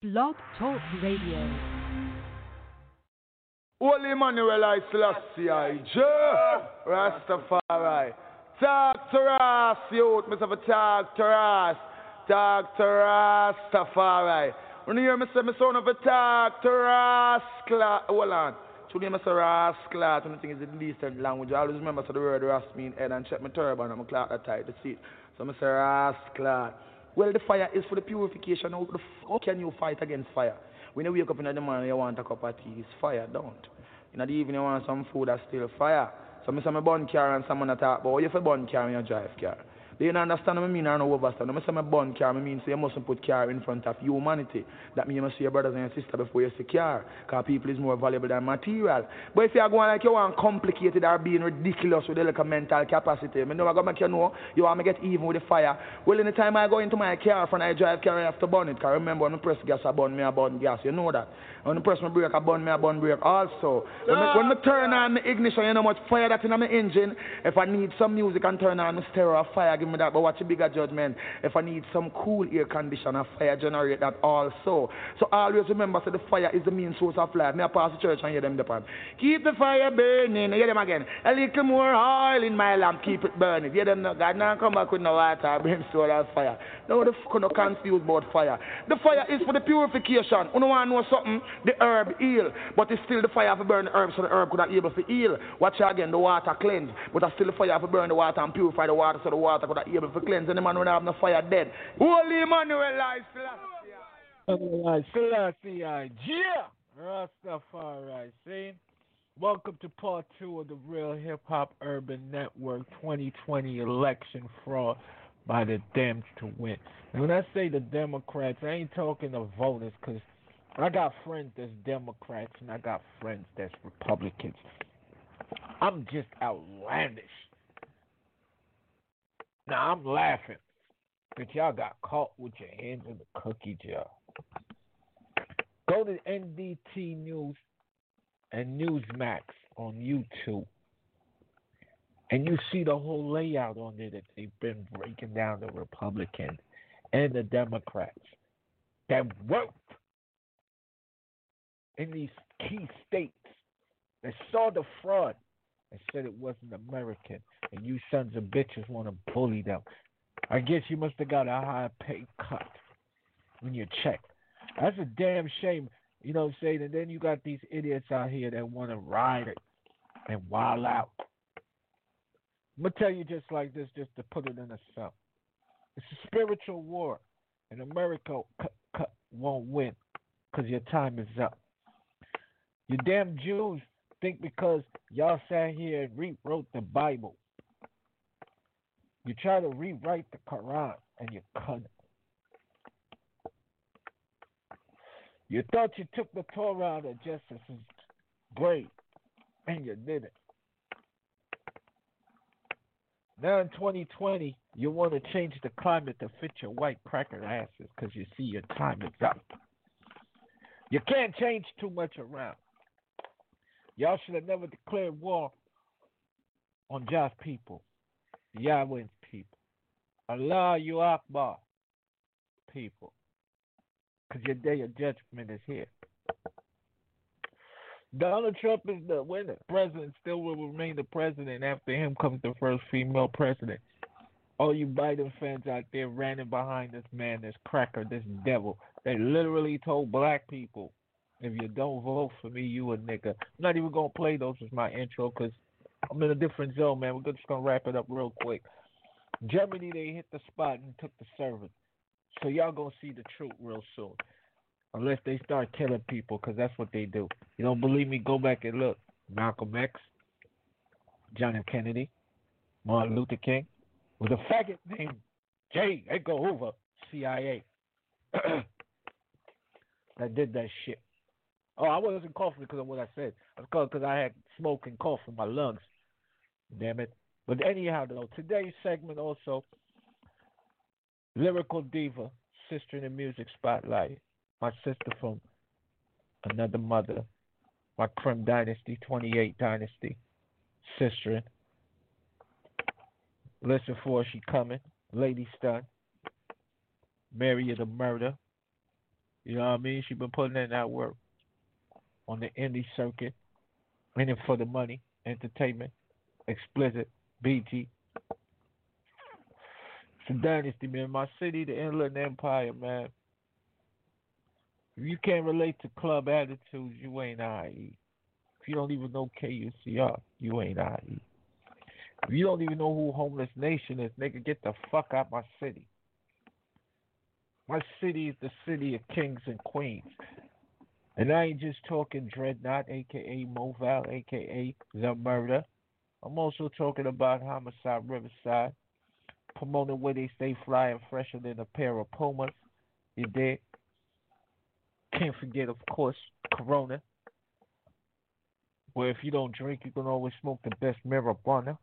Blog Talk Radio. Holy Emmanuel I Selassie Rastafari. Talk to us youth a talk to us Talk to Rastafari. When you hear me say me son of a talk to Rascla Hold on. Today I say Rascla and the thing is in decent language. I always remember so the word Ras mean head and check my turban and my clock that tight the seat. So I say Rascla well, the fire is for the purification. How, the, how can you fight against fire? When you wake up in the morning, you want a cup of tea, it's fire, don't. In the evening, you want some food, that's still fire. So I say, I burn car and someone talk about, you for burn car when you drive car. Do you understand what I mean or no overstand? When I say my born car, I mean say you mustn't put car in front of humanity. That means you must see your brothers and your sisters before you see car. Because people is more valuable than material. But if you are going like you want complicated or being ridiculous with the like mental capacity, I know I got make you know you want to get even with the fire. Well, the time I go into my car front I drive car, I have to burn it. Because remember when I press gas, I burn me, I burn gas. You know that. When I press my brake, I burn me, I burn brake also. When, I, when I turn on the ignition, you know how much fire that's in my engine. If I need some music and turn on the stereo fire, give that, but watch a bigger judgment. If I need some cool air conditioner, fire generate that also. So always remember, so the fire is the main source of life. May I pass the church and hear them the pan. Keep the fire burning. Hear them again. A little more oil in my lamp, keep it burning. Hear them. God now come back with no water, brimstone and fire. No, the fuck no confused about fire. The fire is for the purification. You know to know something? The herb heal, but it's still the fire to burn the herb, so the herb could not able to heal. Watch again, the water cleanse, but it's still the fire to burn the water and purify the water, so the water could not able to cleanse. And the man when I have no fire dead. Holy Emmanuel, I Selassie. Selassie, yeah. Rastafari, see? Welcome to part two of the Reel Hip Hop Urban Network 2020 election fraud by the Dems to win. And when I say the Democrats, I ain't talking the voters because I got friends that's Democrats and I got friends that's Republicans. I'm just outlandish. Now I'm laughing, but y'all got caught with your hands in the cookie jar. Go to NTD News and Newsmax on YouTube, and you see the whole layout on there that they've been breaking down the Republicans and the Democrats that worked in these key states that saw the fraud and said it wasn't American, and you sons of bitches want to bully them. I guess you must have got a high pay cut when you check. That's a damn shame, you know what I'm saying? And then you got these idiots out here that want to ride it and wild out. I'm going to tell you just like this, just to put it in a sum. It's a spiritual war, and America c- c- won't win because your time is up. You damn Jews think because y'all sat here and rewrote the Bible, you try to rewrite the Quran and you couldn't. You thought you took the Torah out of Justice's grave, and you didn't. Now in 2020, you want to change the climate to fit your white cracker asses because you see your time is up. You can't change too much around. Y'all should have never declared war on Jah's people, Yahweh's people, Allah you Akbar people, because your day of judgment is here. Donald Trump is the winner. President still will remain the president. After him comes the first female president. All you Biden fans out there running behind this man, this cracker, this devil. They literally told black people, if you don't vote for me, you a nigga. I'm not even gonna play those as my intro because I'm in a different zone, man. We're just gonna wrap it up real quick. Germany, they hit the spot and took the servant. So y'all gonna see the truth real soon unless they start killing people, because that's what they do. You don't believe me? Go back and look. Malcolm X, John F. Kennedy, Martin Luther King, with a faggot named J. Edgar Hoover, CIA, that did that shit. Oh, I wasn't coughing because of what I said. I was coughing because I had smoke and cough in my lungs. Damn it. But anyhow, though, today's segment also, Lyrical Diva, Sister in the Music Spotlight my sister from another mother, my Crim Dynasty, 28 Dynasty, sister. Listen for she coming, Lady Stunn, Mary of the Murder. You know what I mean? She been putting in that work on the indie circuit, in it for the money, entertainment, explicit, BG. It's a dynasty, man. My city, the Inland Empire, man. If you can't relate to club attitudes, you ain't IE. If you don't even know KUCR, you ain't IE. If you don't even know who Homeless Nation is, nigga, get the fuck out my city. My city is the city of kings and queens. And I ain't just talking Dreadknott, aka Moval, aka The Murder. I'm also talking about Homicide Riverside, promoting where they stay flying fresher than a pair of Pumas. You dig? Can't forget, of course, Corona, where if you don't drink, you can always smoke the best marijuana.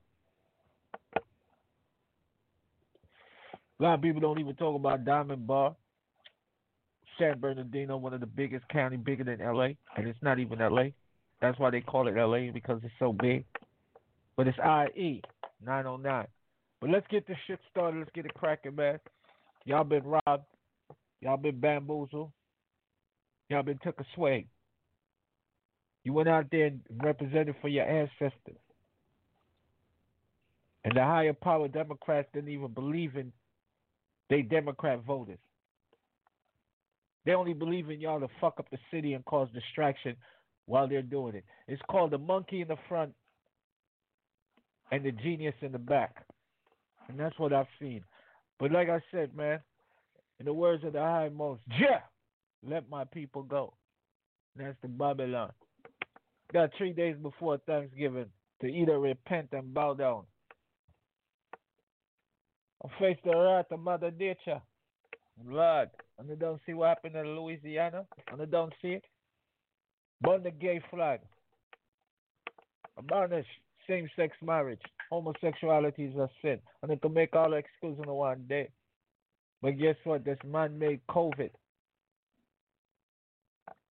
A lot of people don't even talk about Diamond Bar. San Bernardino, one of the biggest county, bigger than LA, and it's not even LA. That's why they call it LA because it's so big. But it's IE 909. But let's get this shit started. Let's get it cracking, man. Y'all been robbed. Y'all been bamboozled. Y'all been took a swag. You went out there and represented for your ancestors. And the higher power Democrats didn't even believe in they Democrat voters. They only believe in y'all to fuck up the city and cause distraction while they're doing it. It's called the monkey in the front and the genius in the back. And that's what I've seen. But like I said, man, in the words of the high most, yeah, let my people go. That's the Babylon. Got three days before Thanksgiving to either repent and bow down. or face the wrath of Mother Nature. Lord, and they don't see what happened in Louisiana, and they don't see it. Burn the gay flag. Abolish same sex marriage. Homosexuality is a sin. And they can make all the excuses in one day. But guess what? This man made COVID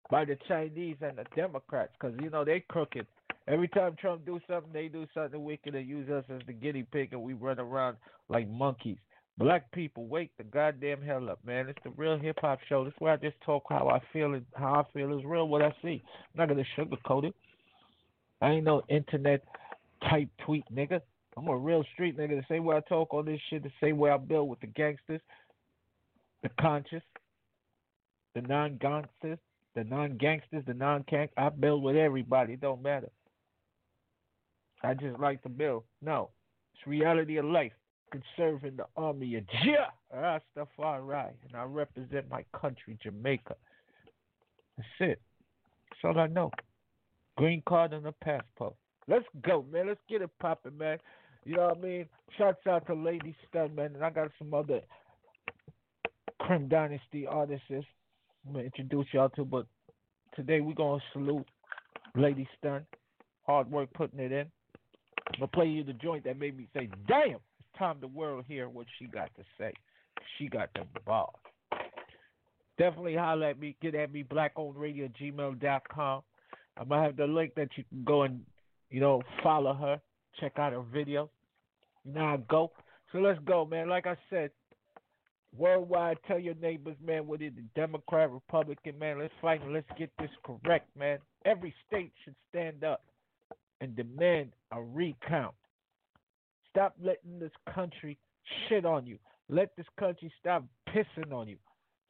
by the Chinese and the Democrats because, you know, they crooked. Every time Trump do something, they do something wicked and use us as the guinea pig and we run around like monkeys. Black people, wake the goddamn hell up, man. It's the real hip hop show. This is where I just talk how I feel and how I feel is real what I see. I'm not gonna sugarcoat it. I ain't no internet type tweet nigga. I'm a real street nigga. The same way I talk on this shit, the same way I build with the gangsters, the conscious, the non gangsters, the non gangsters, the non cank. I build with everybody. It don't matter. I just like to build. No, it's reality of life could serve in the army of Jah Rastafari, and I represent my country, Jamaica. That's it. That's all I know. Green card and a passport. Let's go, man. Let's get it popping, man. You know what I mean? Shouts out to Lady Stunn, man, and I got some other Crim Dynasty artists I'm gonna introduce y'all to, but today we're gonna salute Lady Stunn. Hard work putting it in. I'm gonna play you the joint that made me say, damn time the world hear what she got to say. She got the balls. Definitely holler at me, get at me, blackownradio gmail.com. I'm going to have the link that you can go and, you know, follow her, check out her videos. Now I go. So let's go, man. Like I said, worldwide, tell your neighbors, man, whether the Democrat, Republican, man, let's fight and let's get this correct, man. Every state should stand up and demand a recount. Stop letting this country shit on you. Let this country stop pissing on you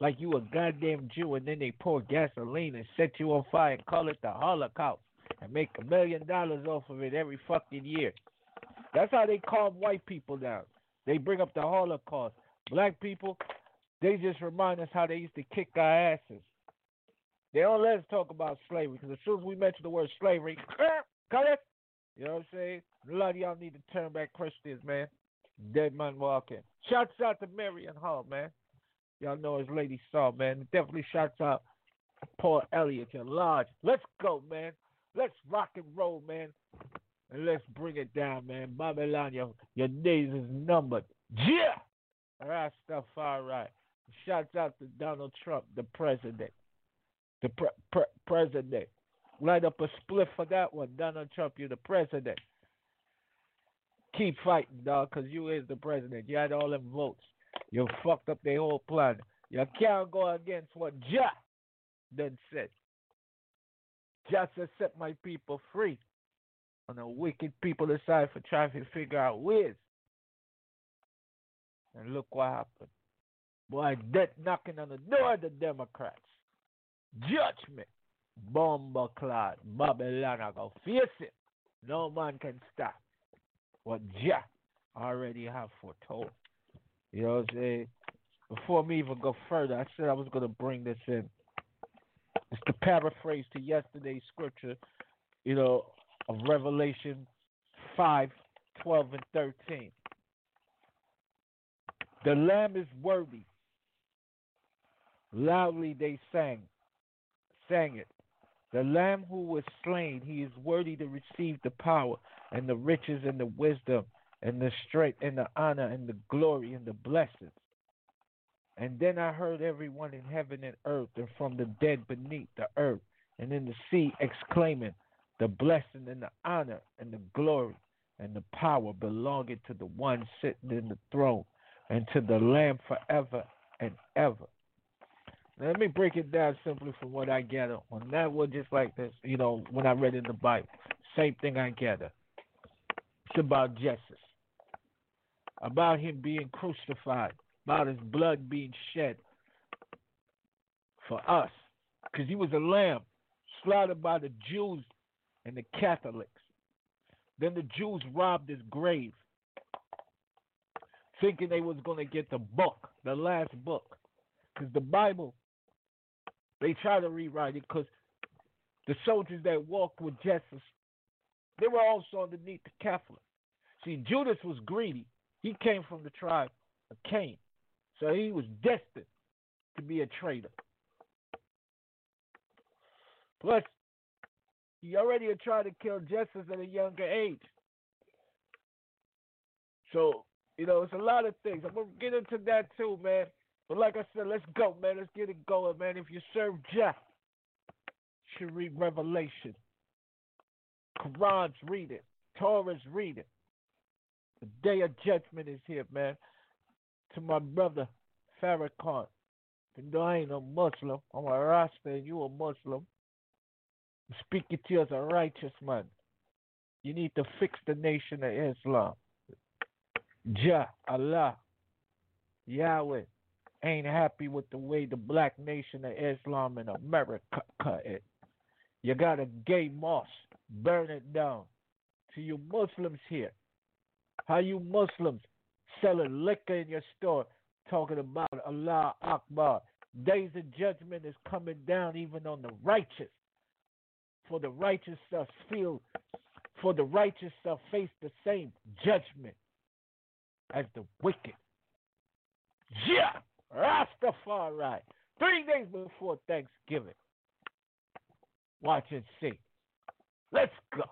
like you a goddamn Jew and then they pour gasoline and set you on fire and call it the Holocaust and make a million dollars off of it every fucking year. That's how they calm white people down. They bring up the Holocaust. Black people, they just remind us how they used to kick our asses. They don't let us talk about slavery because as soon as we mention the word slavery, cut it. You know what I'm saying? A lot of y'all need to turn back Christians, man. Dead man walking. Shouts out to Marion Hall, man. Y'all know his lady saw, man. Definitely shouts out Paul Elliott and Lodge. Let's go, man. Let's rock and roll, man. And let's bring it down, man. Babylon, your, your days is numbered. Yeah! All right, stuff, all right. Shouts out to Donald Trump, the president. The pre- pre- president. Light up a split for that one. Donald Trump, you're the president. Keep fighting, dog, because you is the president. You had all them votes. You fucked up the whole plan. You can't go against what Jah then said, Just set my people free. And the wicked people decide for trying to figure out ways. And look what happened. Boy, death knocking on the door of the Democrats. Judgment. Bomber clad. Babylon I go face it. No man can stop what Jah already have foretold. You know what I'm saying? Before me even go further, I said I was going to bring this in. It's the paraphrase to yesterday's scripture, you know, of Revelation 5, 12, and 13. The Lamb is worthy. Loudly they sang, sang it. The Lamb who was slain, he is worthy to receive the power and the riches and the wisdom and the strength and the honor and the glory and the blessings. And then I heard everyone in heaven and earth and from the dead beneath the earth and in the sea exclaiming, The blessing and the honor and the glory and the power belonging to the one sitting in the throne and to the Lamb forever and ever. Let me break it down simply from what I gather on that one, just like this, you know, when I read in the Bible. Same thing I gather. It's about Jesus, about him being crucified, about his blood being shed for us, because he was a lamb slaughtered by the Jews and the Catholics. Then the Jews robbed his grave, thinking they was going to get the book, the last book, because the Bible they try to rewrite it because the soldiers that walked with Jesus they were also underneath the Catholic. See, Judas was greedy. He came from the tribe of Cain. So he was destined to be a traitor. Plus, he already had tried to kill Jesus at a younger age. So, you know, it's a lot of things. I'm going to get into that too, man. But like I said, let's go, man. Let's get it going, man. If you serve Jah, should read Revelation. Quran's read it. Torah's read it. The day of judgment is here, man. To my brother, Farrakhan. Even though I ain't a Muslim, I'm a Rasta and you a Muslim. I'm speaking to you as a righteous man. You need to fix the nation of Islam. Jah, Allah, Yahweh ain't happy with the way the black nation of Islam in America cut it. You got a gay mosque burn it down. To you Muslims here, how you Muslims selling liquor in your store, talking about Allah Akbar. Days of judgment is coming down even on the righteous. For the righteous shall feel, for the righteous shall face the same judgment as the wicked. Yeah, Rastafari. Three days before Thanksgiving. Watch and see. Let's go.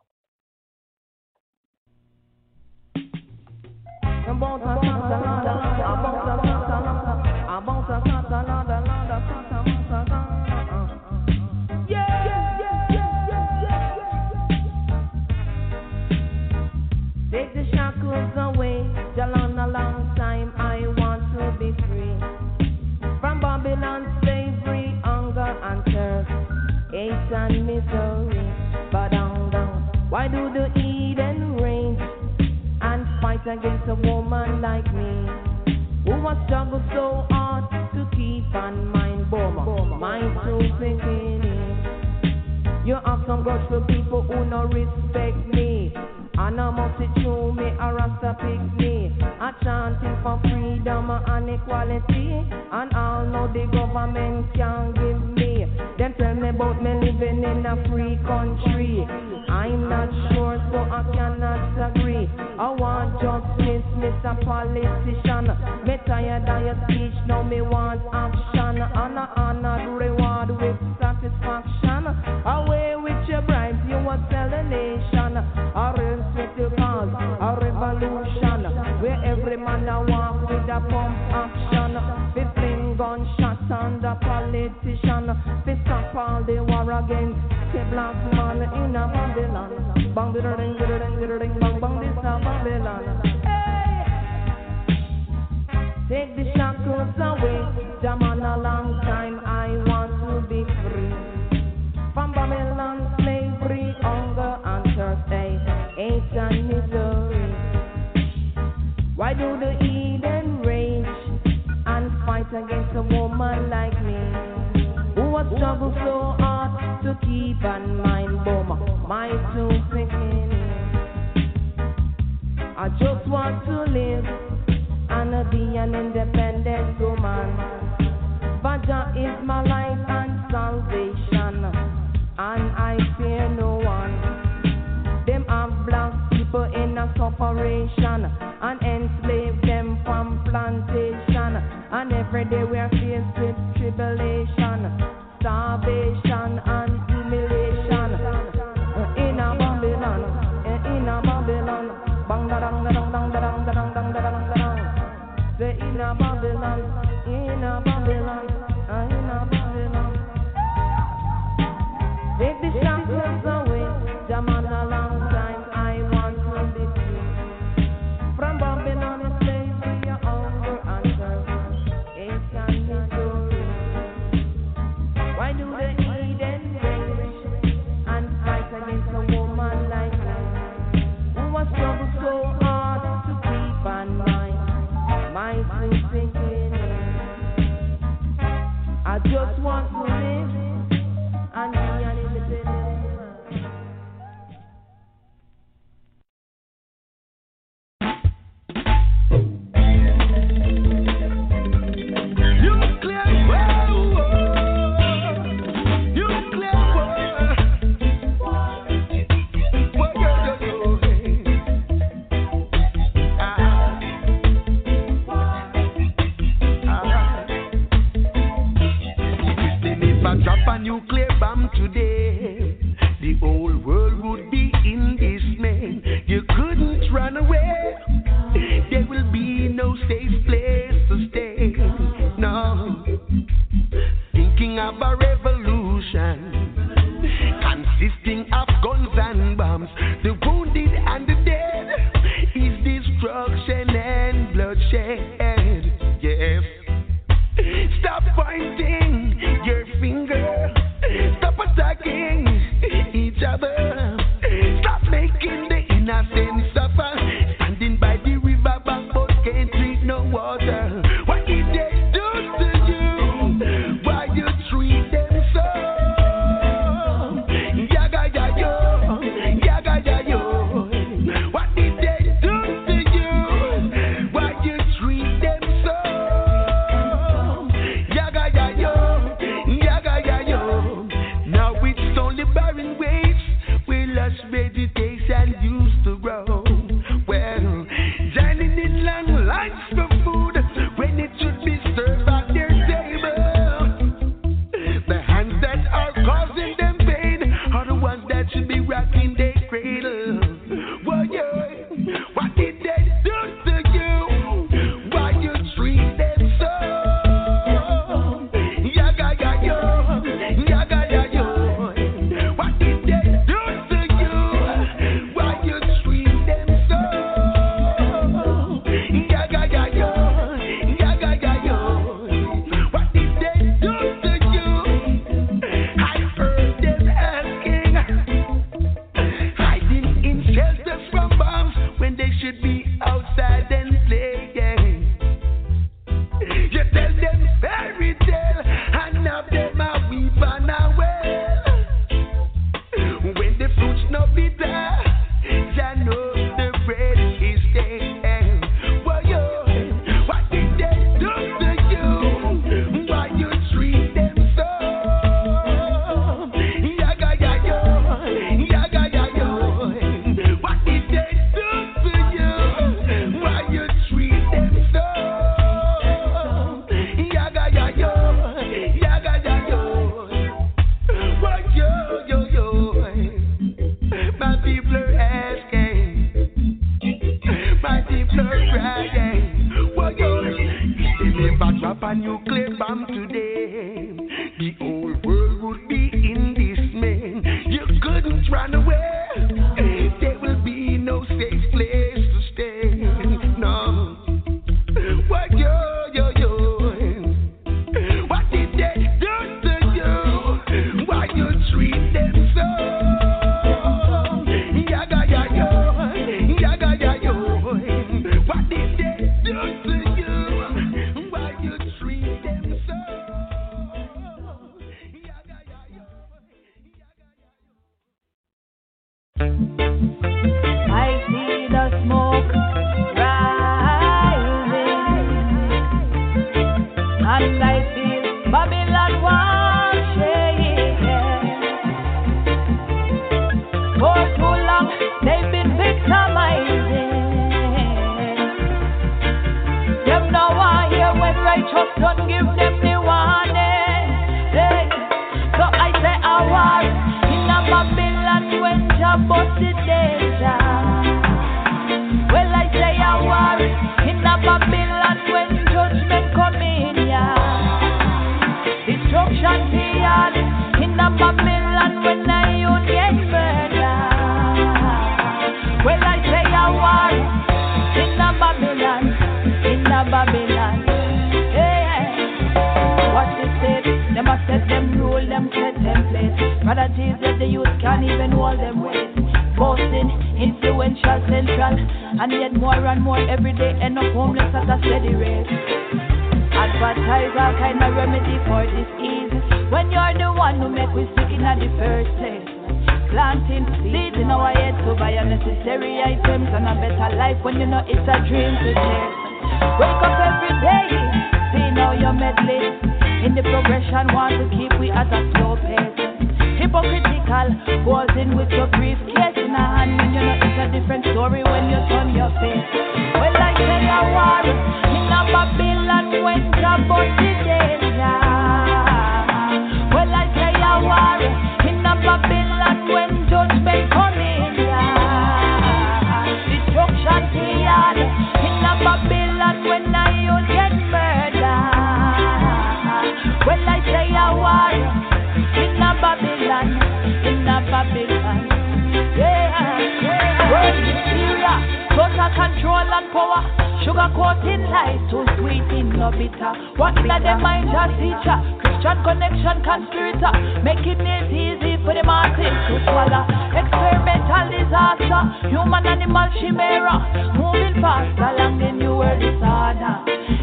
Lies, too sweet in no bitter. What in their mind a teacher? Christian connection conspirator, making it easy for the masses to swallow. Experimental disaster, human animal chimera, moving fast along the new world disorder.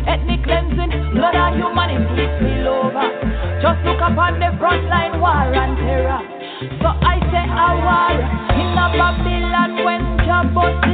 Ethnic cleansing, blood of humanity spill over. Just look upon the front line war and terror. So I say a war in a Babylon when Jah bust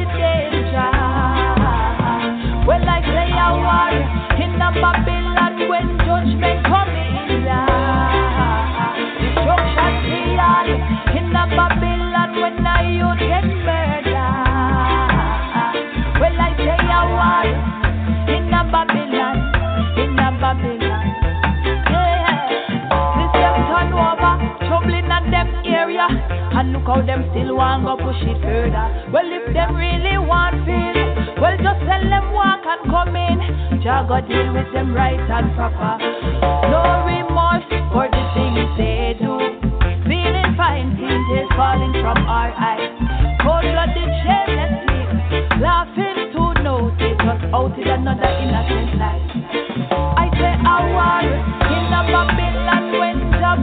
And look how them still want go push it further. Well, if them really want feel just tell them walk and come in. Jah go deal with them right and proper. No remorse for the things they do. Feeling fine, tears falling from our eyes. Cold blooded shamelessly, laughing to notice us out in another innocent life. I say a war in a Babylon when Jah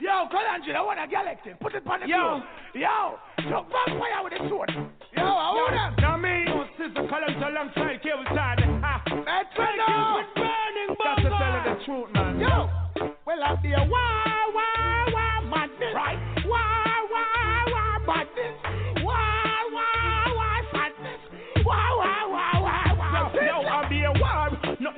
Yo, Colangelo, I want a galaxy. Put it on the Yo. floor. Yo, look vampire with a sword. Yo, I want him. Now me, oh, no sister Columns alongside Cable Side. Ha. Metronome. With burning to tell her the truth, man. Yo, well, I be a wah,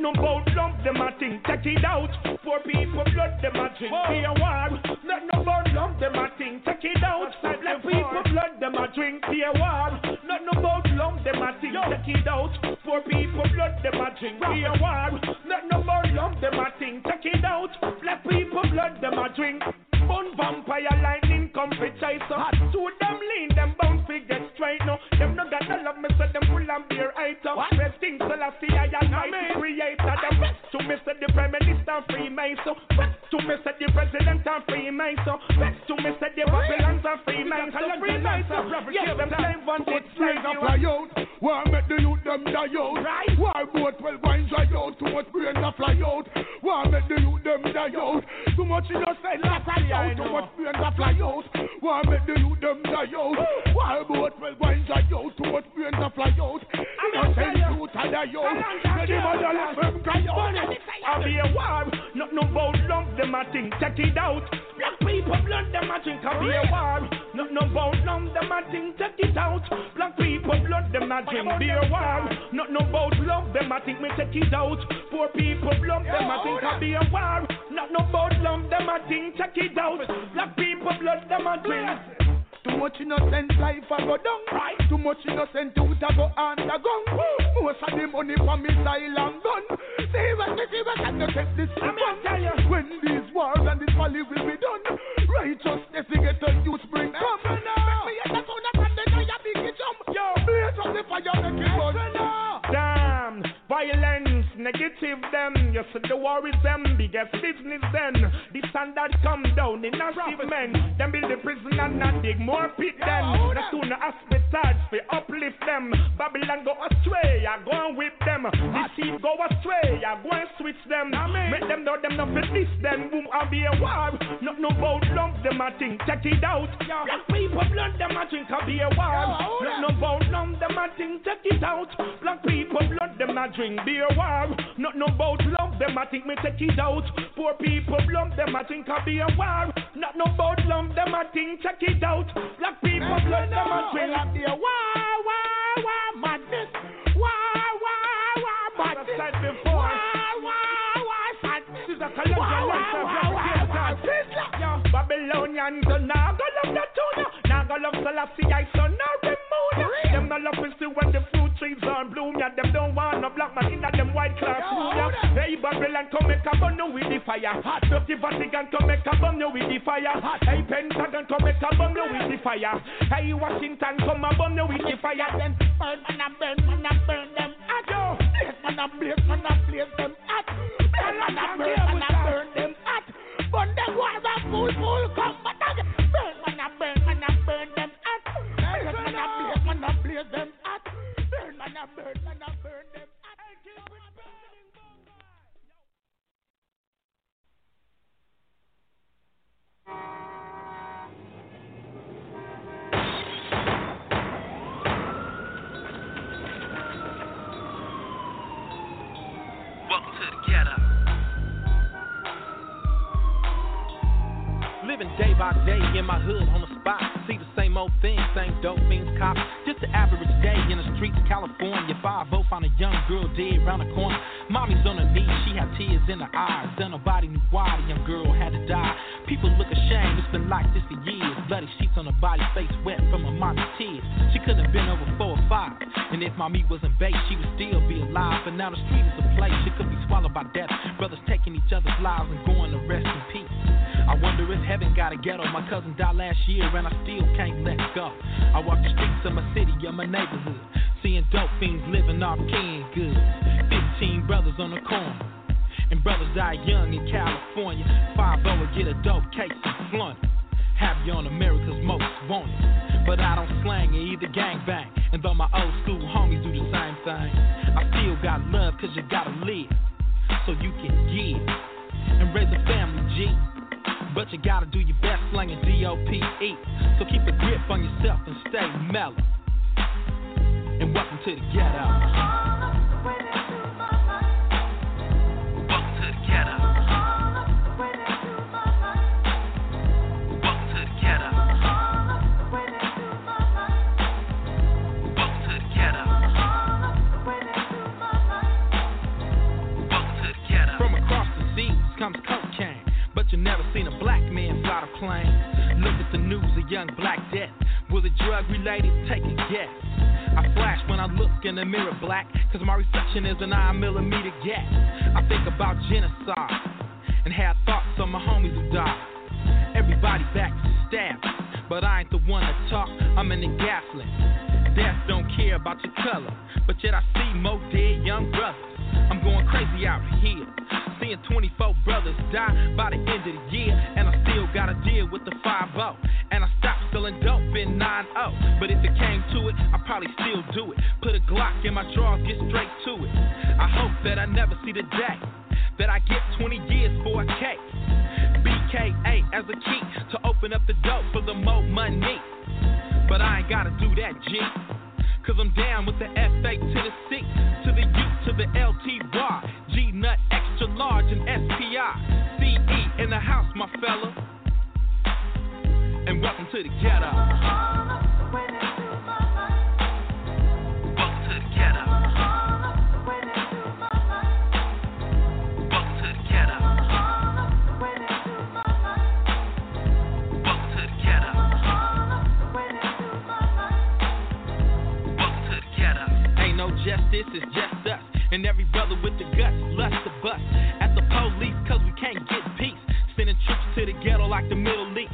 Nothing about lump them a thing. Check it out. Poor people blood them a drink. Be a war. Nothing about lump them a thing. Check it out. Black people blood them a drink. Be a war. Nothing about lump them a thing. Check it out. Poor people blood them a drink. Be a war. Nothing about lump them a thing. Check it out. Black people blood them a drink. Bun vampire lightning come for hot. To them lean, them bounce fi get straight now. Them no got no love me so them and beer item. Best thing so I see I am mighty creator. Them best to me say the prime minister and free Mason. Best to me say the president and free Mason. Best to me say the Babylons and free Mason. Free Mason. Yes, them one did slave Straight up you. a youth. Why make the youth them die out? Right. Why boat twelve wine dry out? Too much brains a fly out. Why make the youth them die out? Too much innocent a fly out. Too much brains a fly out. Why make the youth them die out? Why boat twelve wine dry out? Too much brains a fly out. Youth a die out. Let the mother let them cry out. I be a war, not no about love them a think, check it out. Black people blood them a drink, I be a war, not no about love them a think, check it out. Black people blood them a drink, be a war, not no about love them a think, me check it out. Poor people blood them a think, I be a war, not no about love them a think, check it out. Black people blood them a drink. Too much innocent life a go down. Right. Too much innocent youth a go undergone. Most of the money from missile and gun. See what me see what I no take this for fun. When these wars and this folly will be done, righteousness we get the youth bring come. Make me hear the sound of thunder, now you big jump. Yo, blaze up the fire, make it burn. Damn, violence, negative them. You see the war is them biggest business then. The standard come down in a men. Them build the prison and not dig more pit then. The sooner hospitals we uplift them. Babylon go astray, I go and whip them. The sheep go astray, I go and switch them. Make them know them not this then. Boom, I'll be a war. Not no about love them I think. Check it out. Black people blood them I think I'll be a war. Not no about love them I think. Check it out. Black people blood them I drink beer war. Not no about love them I think me check it out. Poor people blood them I think I'll be a war. Not no about love them I think. Check it out. Black people blood them I drink. I'll be a war, war, war, madness. War, war, war, madness. said before. War, war, war, sadness. Is a collection Wow, of wow, yourself, wow, yeah, wow, God. wow. Yo, Babylonians, so now go love the tuna. Now go love Selassie, I when the fruit trees are in bloom, yeah. Them don't want no black man in a them white classroom, yeah. Hey, Babylon, come make a you with the fire. Hot. Dirty Vatican, come make a you with the fire. Hot. Hey, Pentagon, come make a you with the fire. Hey, Washington, come a you with the fire. Then Burn, man, and burn, man, and burn them hot. Yo. Blaze, man, and blaze, man, and blaze them hot. Man, and burn, man, and burn them hot. Burn them war and fool, fool, come by day in my hood on the spot. See the same old thing, same dope fiends cop. Just an average day in the streets of California. Five oh find a young girl dead round the corner. Mommy's on her knees, she had tears in her eyes. Then nobody knew why the young girl had to die. People look ashamed, it's been like this for years. Bloody sheets on her body, face wet from her mommy's tears. She couldn't have been over four or five. And if mommy wasn't baked, she would still be alive. But now the street is a place, she could be swallowed by death. Brothers taking each other's lives and going to rest in peace. I wonder if heaven got a ghetto. My cousin died last year and I still can't let go. I walk the streets of my city, of my neighborhood, seeing dope fiends living off canned goods. Fifteen brothers on the corner. And brothers die young in California. 5 would get a dope case and it. Have you on America's most wanted. But I don't slang it either gangbang. And though my old school homies do the same thing, I still got love cause you gotta live. So you can give and raise a family, G. But you gotta do your best slanging D-O-P-E. So keep a grip on yourself and stay mellow. And welcome to the ghetto. Never seen a plane. Look at the news, a young black death. Was it drug related? Take a guess. I flash when I look in the mirror black, cause my reflection is a 9 millimeter gap. I think about genocide and have thoughts on my homies who died. Everybody back to staff, but I ain't the one to talk, I'm in the gaslit. Death don't care about your color, but yet I see more dead young brothers. I'm going crazy out here. Seeing 24 brothers die by the end of the year, and I still gotta deal with the 5 And I stopped selling dope in 9 But if it came to it, I'd probably still do it. Put a Glock in my drawers, get straight to it. I hope that I never see the day that I get 20 years for a K. BKA as a key to open up the door for the more money. But I ain't gotta do that, G. Cause I'm down with the FA to the C, to the to the LTY, G nut extra large and SPI, CE in the house, my fella. And welcome to the ghetto. Welcome to the ghetto. Welcome to the ghetto. Welcome to the ghetto. Welcome to the ghetto. Ain't no justice us. And every brother with the guts lust to bust at the police cause we can't get peace. Sending troops to the ghetto like the Middle East.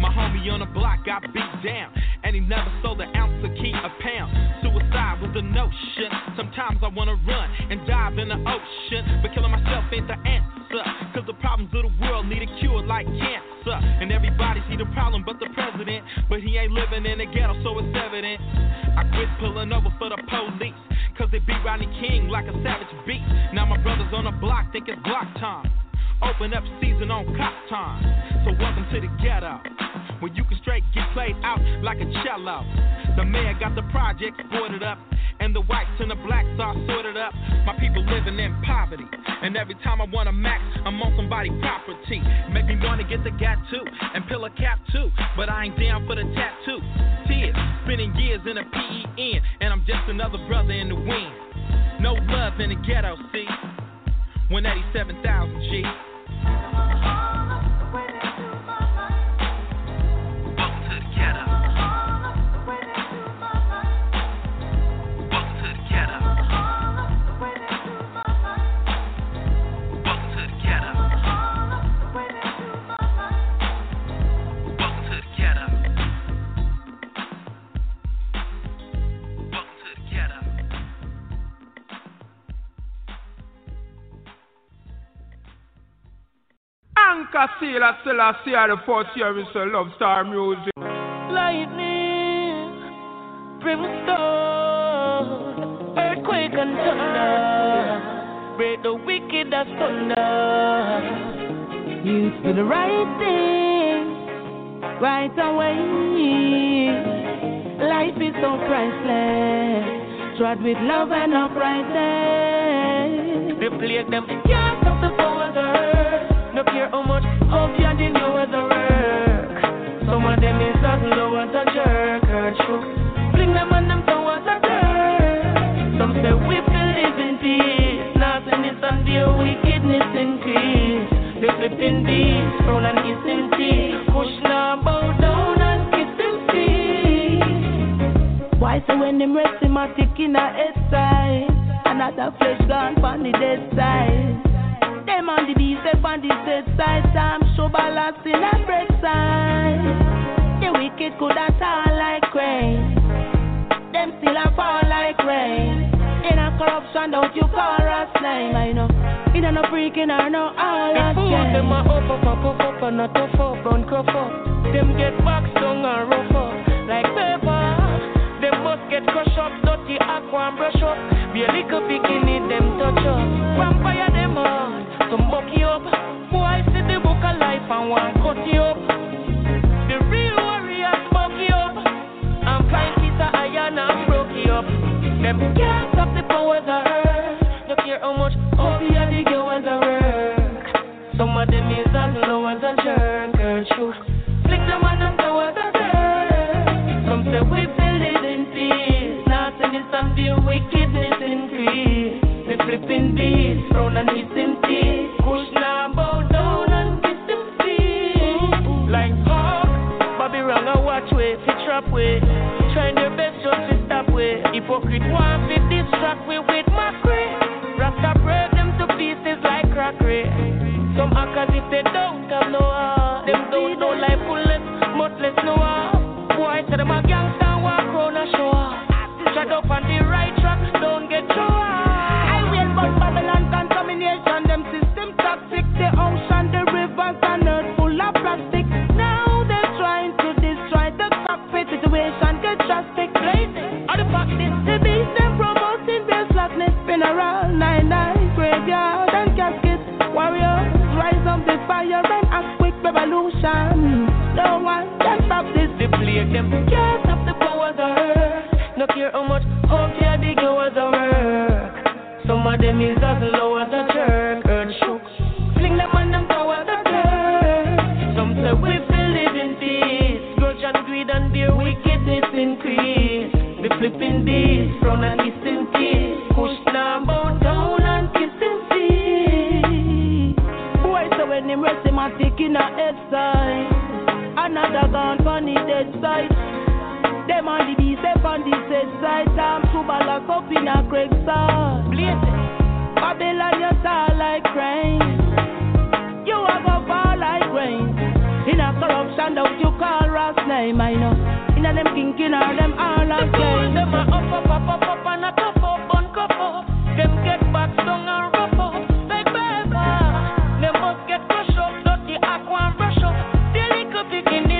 My homie on the block got beat down, and he never sold an ounce of key a pound. Suicide was the notion. Sometimes I wanna run and dive in the ocean, but killing myself ain't the answer. Cause the problems of the world need a cure like cancer. And everybody see the problem but the president. But he ain't living in the ghetto, so it's evident. I quit pulling over for the police. Cause they beat Rodney King like a savage beast. Now my brothers on the block think it's block time. Open up season on cop time. So welcome to the ghetto. Where you can straight get played out like a cello. The mayor got the project boarded up. And the whites and the blacks are sorted up. My people living in poverty. And every time I want a max, I'm on somebody's property. Make me wanna get the gat too. And pill a cap too. But I ain't down for the tattoo. Tears, spending years in a PEN. And I'm just another brother in the wind. No love in the ghetto, see? 187,000 G. Sealer Selassie the fourth year Mr. Love Star Music. Lightning, brimstone, earthquake and thunder, break the wicked as thunder. You do the right thing, right away. Life is so priceless, trod with love and uprightness. They play them, can't stop the powers No care how much hope you didn't know as a work. Some of them is as low as a jerk or choke. Fling them on them towards a dirt. Some say we will live in peace. Nonsense and their wickedness increase. They flip in beats, roll and kiss in teeth. Push now, bow down and kiss them feet. Why say when them rest him a tick in a head side? Another flesh gone from the dead side. Them on the beast, them on the dead side. Time show balance in a break side. The wicked could have tall like rain. Them still a fall like rain. In a corruption, don't you call us name? I know. In a no freaking or no all The fool them a up up up up up and a tough up, run cuff up. Them get boxed down and rough up like paper. Them must get crushed up, dirty aqua and brush up. Be a little bikini, them touch up. Vampire them on some buck you up. Boy, see the book of life and one cut you up. The real warriors buck you up. Find piece of iron and broke you up. Them can't stop the powers of earth. No care how much you have the girls of work. Some of them is as low as a jerk or truth. Flick them on them towards the dirt. Some say we it in peace. Nothing is fear wickedness increase. Flipping beats, and hiss him teeth. Push now, bow down and kiss him feet. Like hawk, Bobby wrong a watch way, fit trap way. Trying their best just to stop way. Hypocrite want fit distract way with mockery. Rasta break them to pieces like crockery. Some as if they don't have no heart. Them don't know like bullets, much less no heart. Boy, say them a gangsta walk round a show. Shut up on the right track, don't get through. manipulate them. Can't stop the powers of earth. No care how much hope yeah, the hours of work. Some of them is as low as a church. Earth shook. Fling them on them powers of earth. Some say we feel live in peace. Grudge and greed and their wickedness increase. The flipping beast from an eastern kiss. them bow down and kissing feet. Why so when they rest him and taking a head side? mother gone from the dead side. Them on the beast, them on the dead side. Time to balance up in a great star. Babylon, you star like rain. You are go fall like rain. In a corruption, don't you call Ross name, I know. In a them kinky, all them all are playing. Them are up, up, up, up, up, and a top up, on cup up. Them get back, stung and rough up. Like baby, they must get crushed up, dirty aqua and brush up. They little picking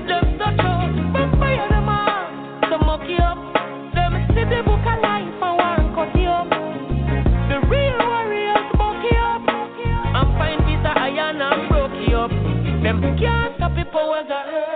can't stop the powers of hell.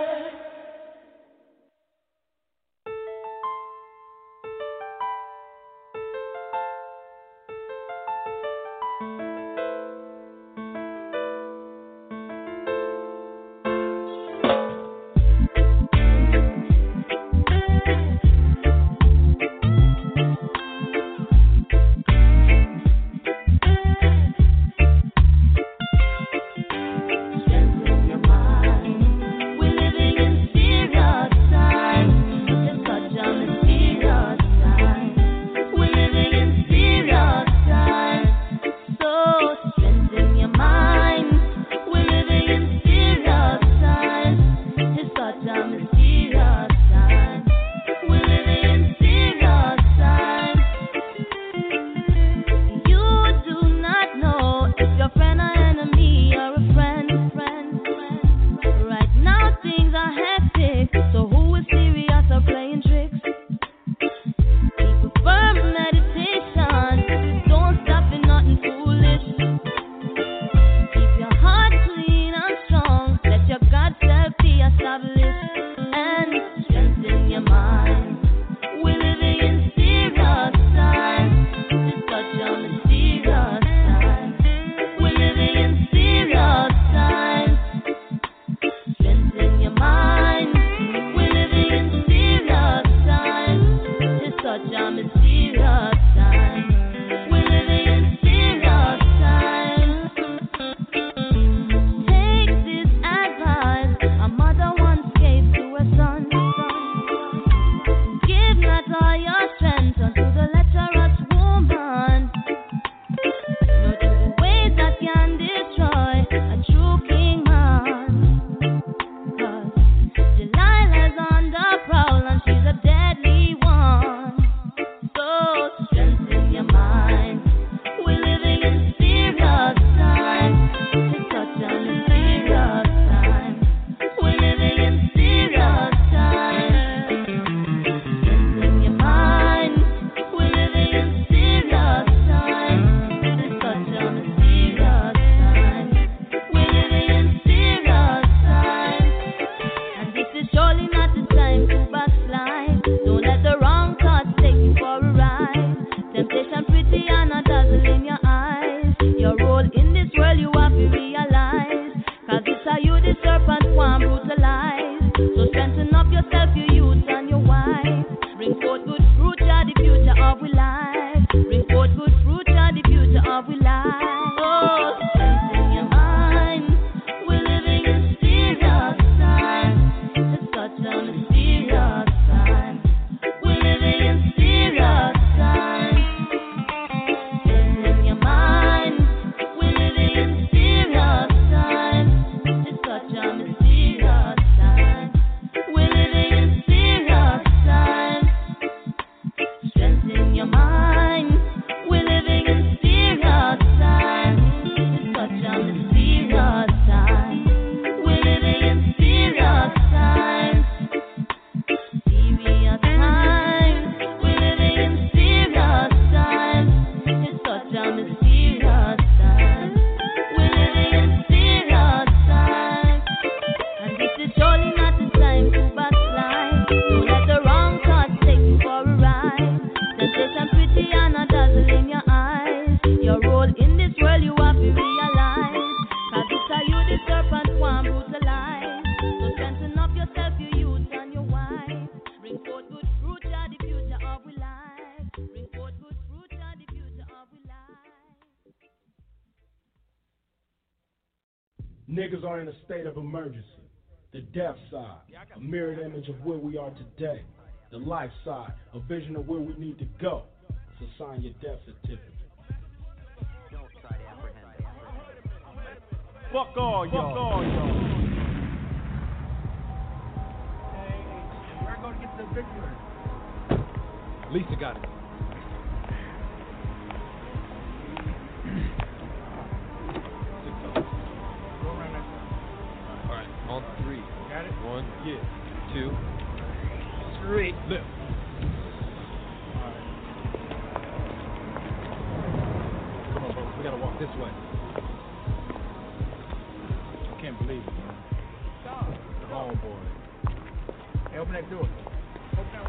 a state of emergency. The death side, a mirrored image of where we are today. The life side, a vision of where we need to go. So sign your death certificate. Don't try to apprehend it. Fuck all y'all. Fuck all y'all. Going. Lisa got it. on three. Got it? One, yeah. Two, three. Lift. Come on, folks. We gotta walk this way. I can't believe it, man. Stop. Homeboy. Hey, open that door. Open that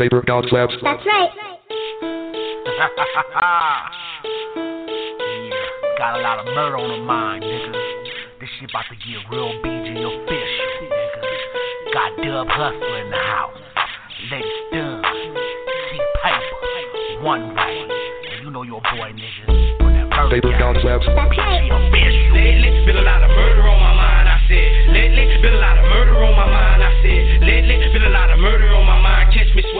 Favorite dog slaps. That's right. yeah, got a lot of murder on mind. This shit about to get real Got Dub Hustler in the house. Lady One Way. And you know your boy, dog slaps. Lately, been a lot of murder on my mind. I said, lately, been a lot of murder on my mind. I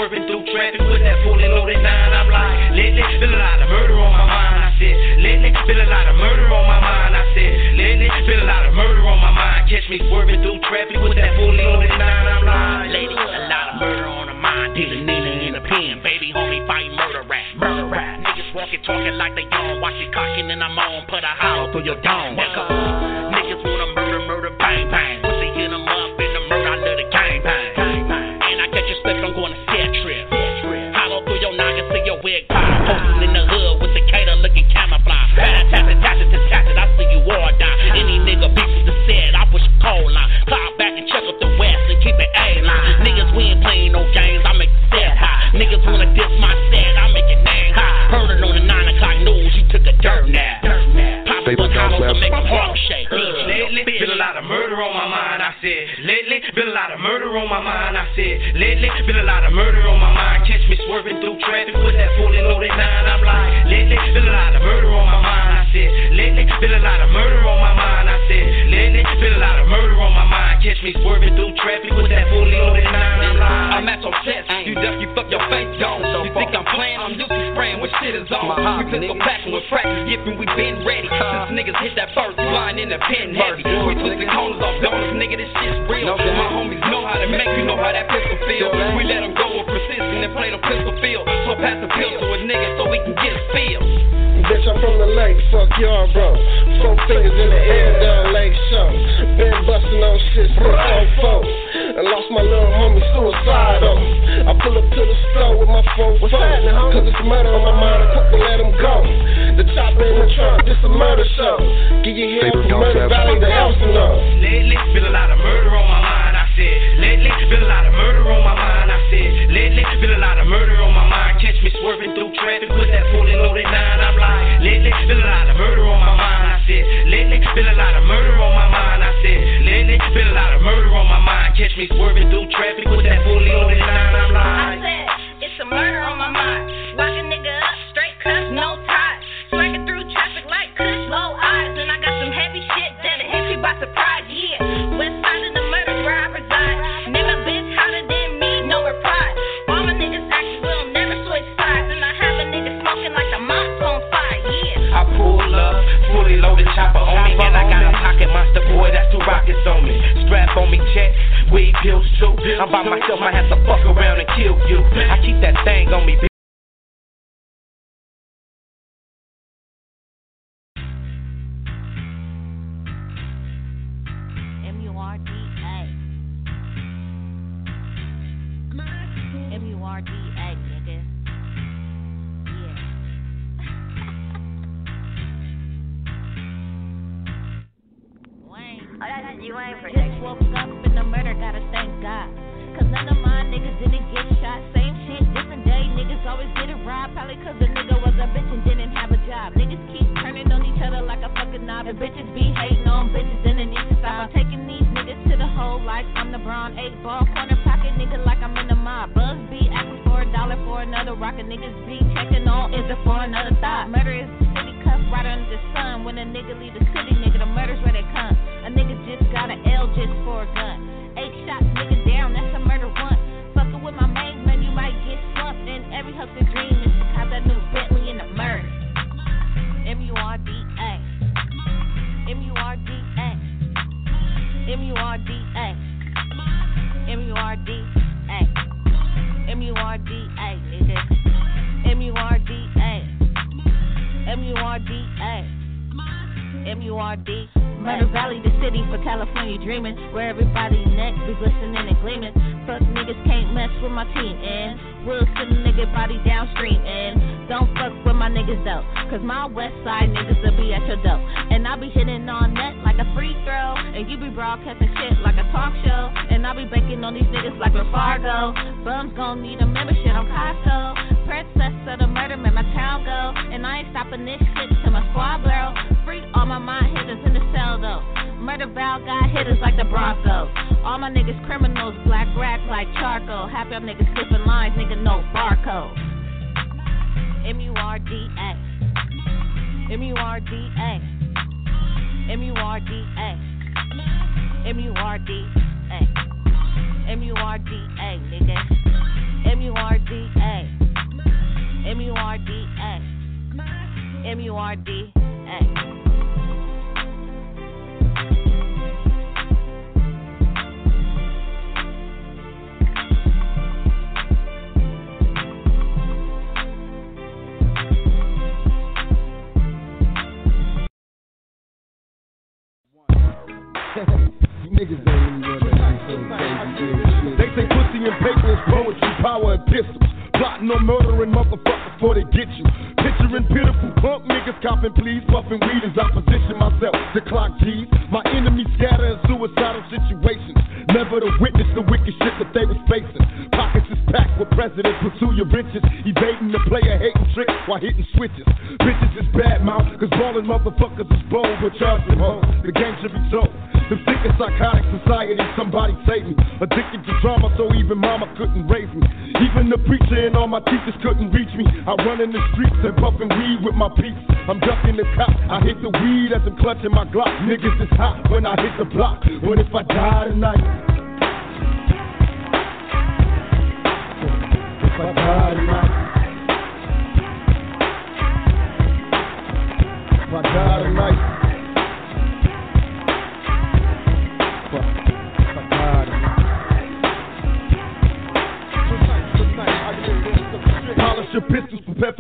swerving through traffic with that fully loaded nine. I'm like, lately, been a lot of murder on my mind. I said, lately, been a lot of murder on my mind. I said, lately, been a lot of murder on my mind. Catch me swerving through traffic with that fully loaded nine. I'm like, lady, a lot of murder on my mind. Dealing in the pen, baby, homie, fight murder rap, murder rap. Niggas walking, talking like they young. Watch it cocking and I'm on. Put a hollow through your dome. Wake up. close enough. Lately, been a lot of murder on my mind. I said, lately, been a lot of murder on my mind. I said, lately, been a lot of murder on my mind. Catch me swerving through traffic with that 40 loaded nine. I'm like, lately, been a lot of murder on my mind. I said, lately, been a lot of murder on my mind. I said, lately, been a lot of murder on my mind. Catch me swerving.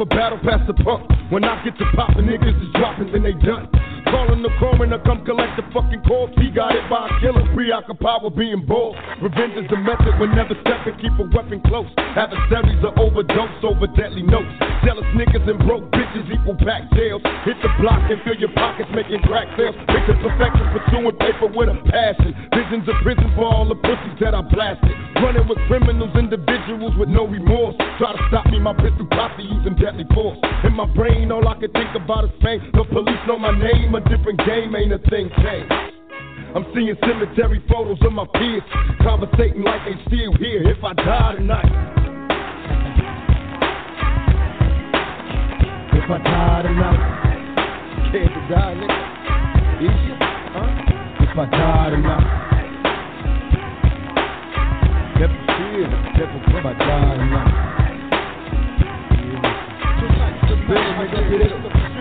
For battle, past the pump. When I get to poppin', niggas is dropping, then they done. Calling the coroner, come collect the fucking corpse. He got it by a killer, preoccupied with being bored. Revenge is the method, when never stepping, keep a weapon close. Adversaries are overdose over deadly notes. Jealous niggas and broke bitches equal pack jails. Hit the block and fill your pockets, making crack sales. Picture perfection, pursuing paper with a passion. Visions of prison for all the pussies that I blasted. Running with criminals, individuals with no remorse. Try to stop me, my pistol posse using deadly force. In my brain, all I can think about is pain. The police know my name, a different game, ain't a thing changed. I'm seeing cemetery photos of my peers, conversating like they still here. If I die tonight, if I die tonight, scared to die, nigga. Is you? Huh? If I die tonight, never fear, never if I die tonight.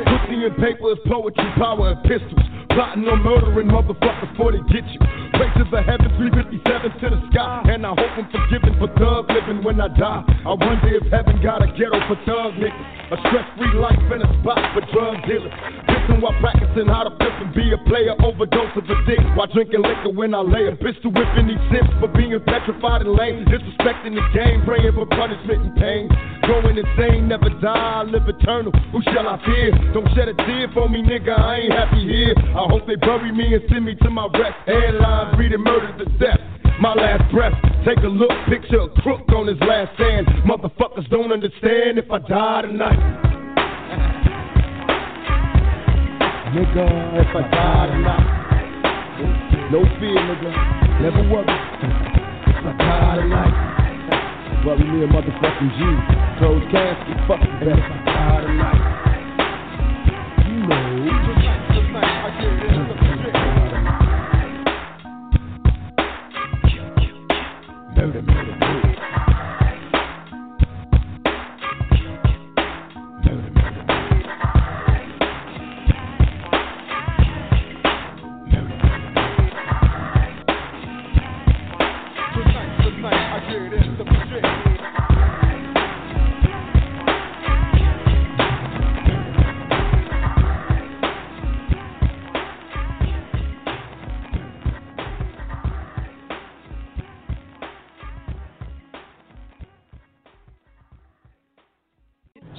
Pussy and paper is poetry, power and pistols. Plotting on murdering motherfuckers before they get you. Pray to the heavens, 357 to the sky. And I hope I'm forgiven for thug living when I die. I wonder if heaven got a ghetto for thug niggas. A stress free life and a spot for drug dealers. Listen while practicing how to flip and be a player. Overdose of a dick while drinking liquor when I lay a pistol whipping these simps for being petrified and lame. Disrespecting the game, praying for punishment and pain. Going insane, never die, live eternal. Who shall I fear? Don't shed a tear for me, nigga. I ain't happy here. I hope they bury me and send me to my rest. Reading murder to death. My last breath, take a look, picture a crook on his last stand. Motherfuckers don't understand if I die tonight. Nigga, if I die tonight. No fear, nigga. Never worry. If I die tonight. Worry me a motherfucking G. Closed casket, fuck you, better if I die tonight. You know. Murder, murder,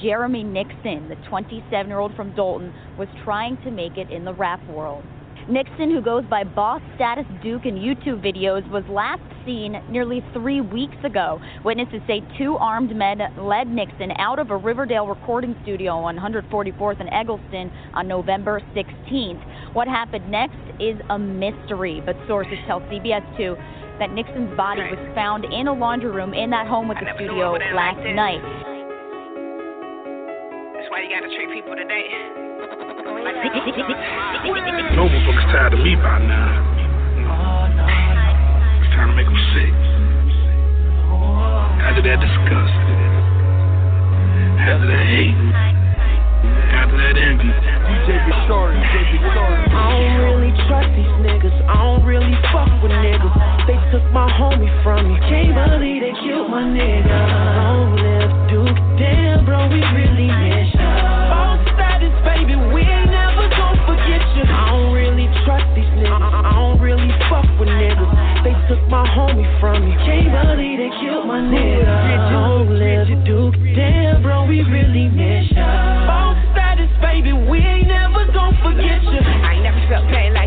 Jeremy Nixon, the 27 year old from Dolton, was trying to make it in the rap world. Nixon, who goes by Boss Status Duke in YouTube videos, was last seen nearly three weeks ago. Witnesses say two armed men led Nixon out of a Riverdale recording studio on 144th and Eggleston on November 16th. What happened next is a mystery, but sources tell CBS 2 that Nixon's body was found in a laundry room in that home with the studio last night. That's why you gotta treat people today. No motherfuckers tired of me by now. It's time to make them sick. After that disgust. After that hate. After that envy. DJ be sorry, DJ be sorry. I don't really trust these niggas. I don't really fuck with niggas. They took my homie from me. Can't believe they killed my nigga. Long live Duke. Damn, bro, we really miss status, baby, we ain't never gon' forget you. I don't really trust these niggas. I don't really fuck with niggas. They took my homie from me. Can't believe they killed my nigga. Long live Duke. Damn, bro, we really miss ya. All status, baby, we ain't never gon' forget you. I ain't never felt pain like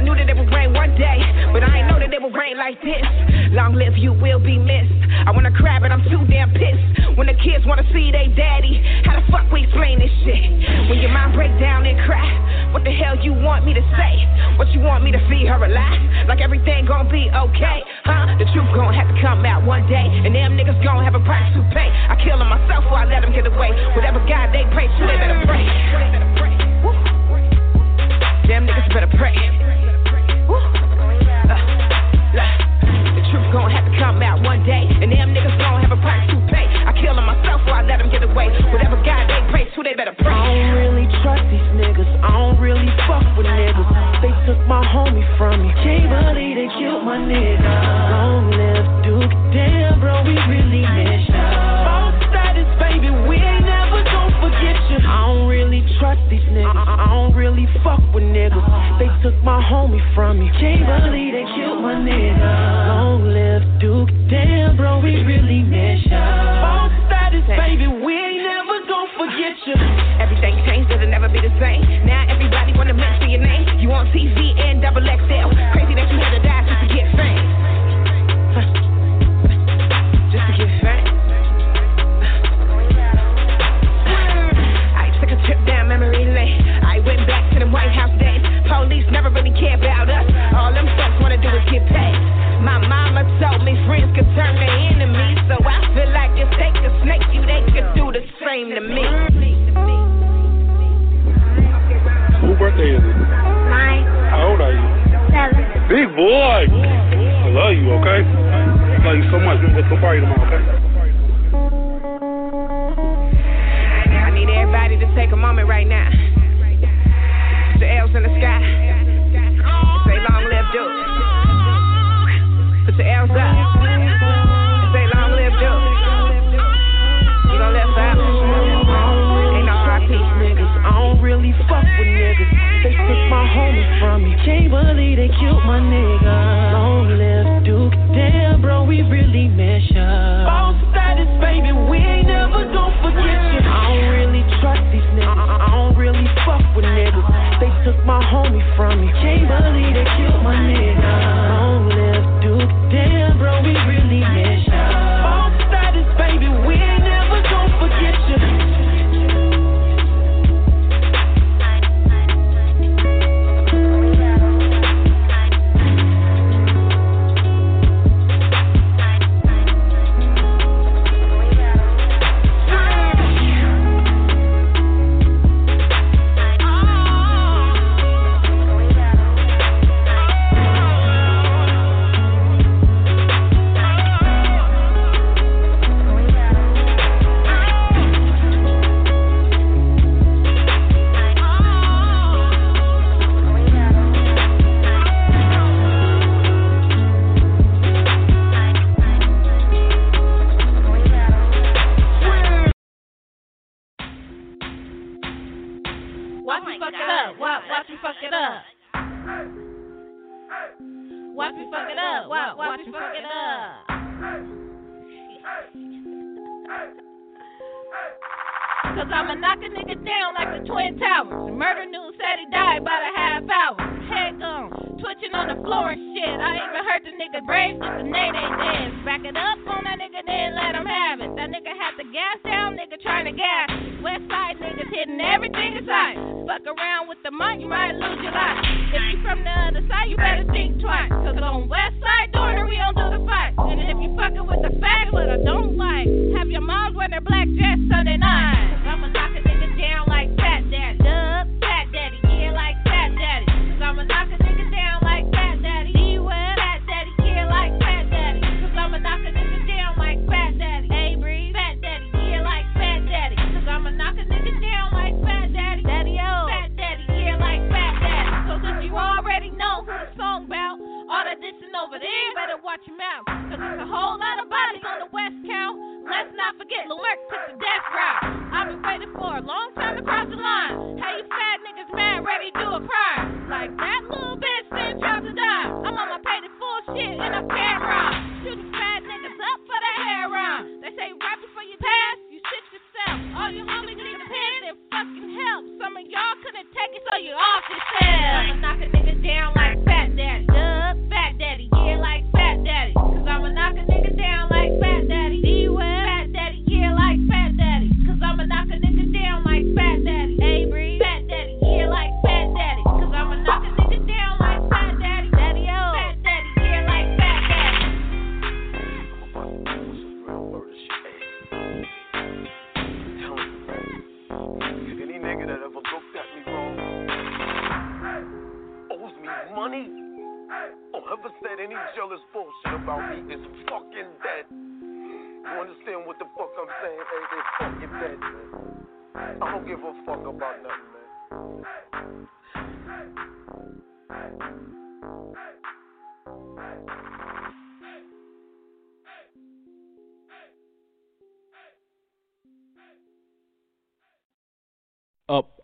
I knew that it would rain one day, but I ain't know that it would rain like this. Long live you will be missed. I wanna cry, but I'm too damn pissed. When the kids wanna see they daddy, how the fuck we explain this shit? When your mind break down and cry, what the hell you want me to say? What you want me to see her alive? Like everything gon' be okay, huh? The truth gon' have to come out one day, and them niggas gon' have a price to pay. I kill them myself or I let them get away. Whatever God they pray to, they better pray. Them niggas better pray. Come out one day, and them niggas have a price to pay. I kill them myself or I let them get away. Whatever God they pray to, they better pray. I don't really trust these niggas. I don't really fuck with niggas. They took my homie from me. Can't believe they killed my nigga. Long live Duke. Damn, bro, we really miss ya. These niggas. I I don't really fuck with niggas. They took my homie from me. Can't believe they killed my nigga. Long live Duke. Damn, bro, we really miss ya. All status, baby, we ain't never gon' forget you. Everything changed, it'll never be the same. Now everybody wanna mention your name. You on TV and double XL. Crazy that you had to went back to the White House days. Police never really care about us. All them folks wanna do is get paid. My mama told me friends could turn to enemies. So I feel like if they could snake you, they could do the same to me. Whose birthday is it? Mine. How old are you? Seven. Big boy. I love you, okay? I Love you so much. We're gonna go party tomorrow, okay? I need everybody to take a moment right now. Your L's in the sky. Say long live Duke. Put your L's up. Say long live Duke. You gon' live forever. Ain't no RP. niggas. I don't really fuck with niggas. They took my homie from me. Can't believe they killed my nigga. Long live Duke. Damn, bro, we really miss ya. All status, baby, we ain't never gon' forget you. I don't really trust these niggas. I don't really fuck with niggas. Took my homie from me. Can't believe they killed my nigga. Long live Duke. Damn, bro, we really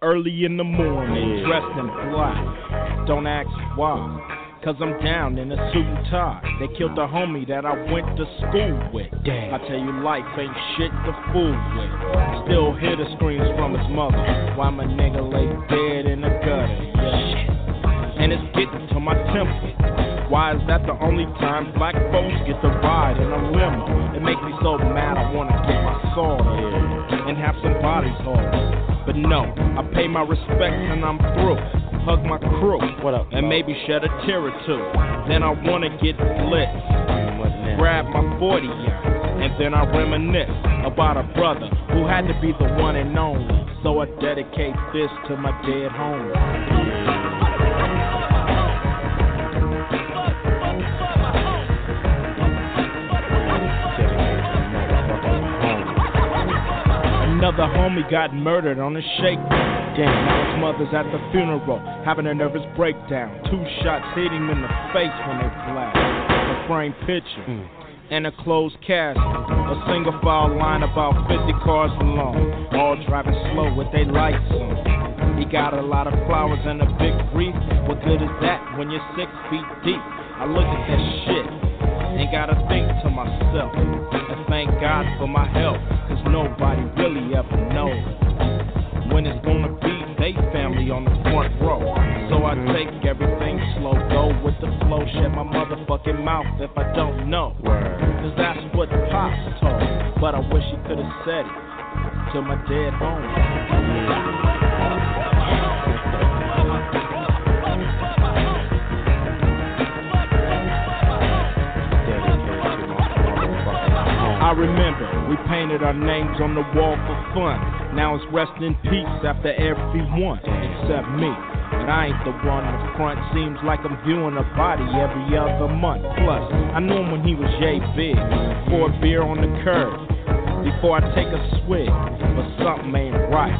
early in the morning, dressed in black. Don't ask why, cause I'm down in a suit and tie. They killed the homie that I went to school with. Damn. I tell you, life ain't shit to fool with. Still hear the screams from his mother Why my nigga lay dead in the gutter. Yeah. And it's getting to my temple. Why is that the only time black folks get to ride in a limo? It makes me so mad I wanna get my sword in and have some bodies hauled. But no, I pay my respects and I'm through. Hug my crew. What up? And maybe shed a tear or two. Then I wanna get lit. Grab my 40 and then I reminisce about a brother who had to be the one and only. So I dedicate this to my dead homie. Another homie got murdered on a shakedown. Damn, now his mother's at the funeral, having a nervous breakdown. Two shots hit him in the face when they flashed. A framed picture hmm. and a closed casket. A single file line about 50 cars long, all driving slow with their lights on. He got a lot of flowers and a big wreath. What good is that when you're six feet deep? I look at that shit and gotta think to myself and thank God for my help, cause nobody really ever knows when it's gonna be they family on the front row. So I take everything slow, go with the flow, shut my motherfucking mouth if I don't know. Cause that's what Pops told, but I wish he could've said it to my dead homie. Mm. I remember we painted our names on the wall for fun. Now it's rest in peace after everyone except me. But I ain't the one in the front. Seems like I'm viewing a body every other month. Plus, I knew him when he was yay big. Pour beer on the curb before I take a swig. But something ain't right.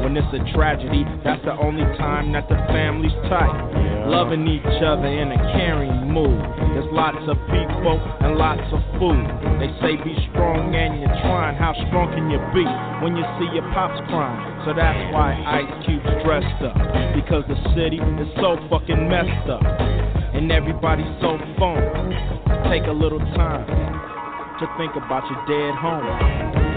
When it's a tragedy, that's the only time that the family's tight. Loving each other in a caring mood. There's lots of people and lots of food. They say be strong and you're trying. How strong can you be when you see your pops crying? So that's why Ice Cube's dressed up. Because the city is so fucking messed up. And everybody's so phony. Take a little time to think about your dead home.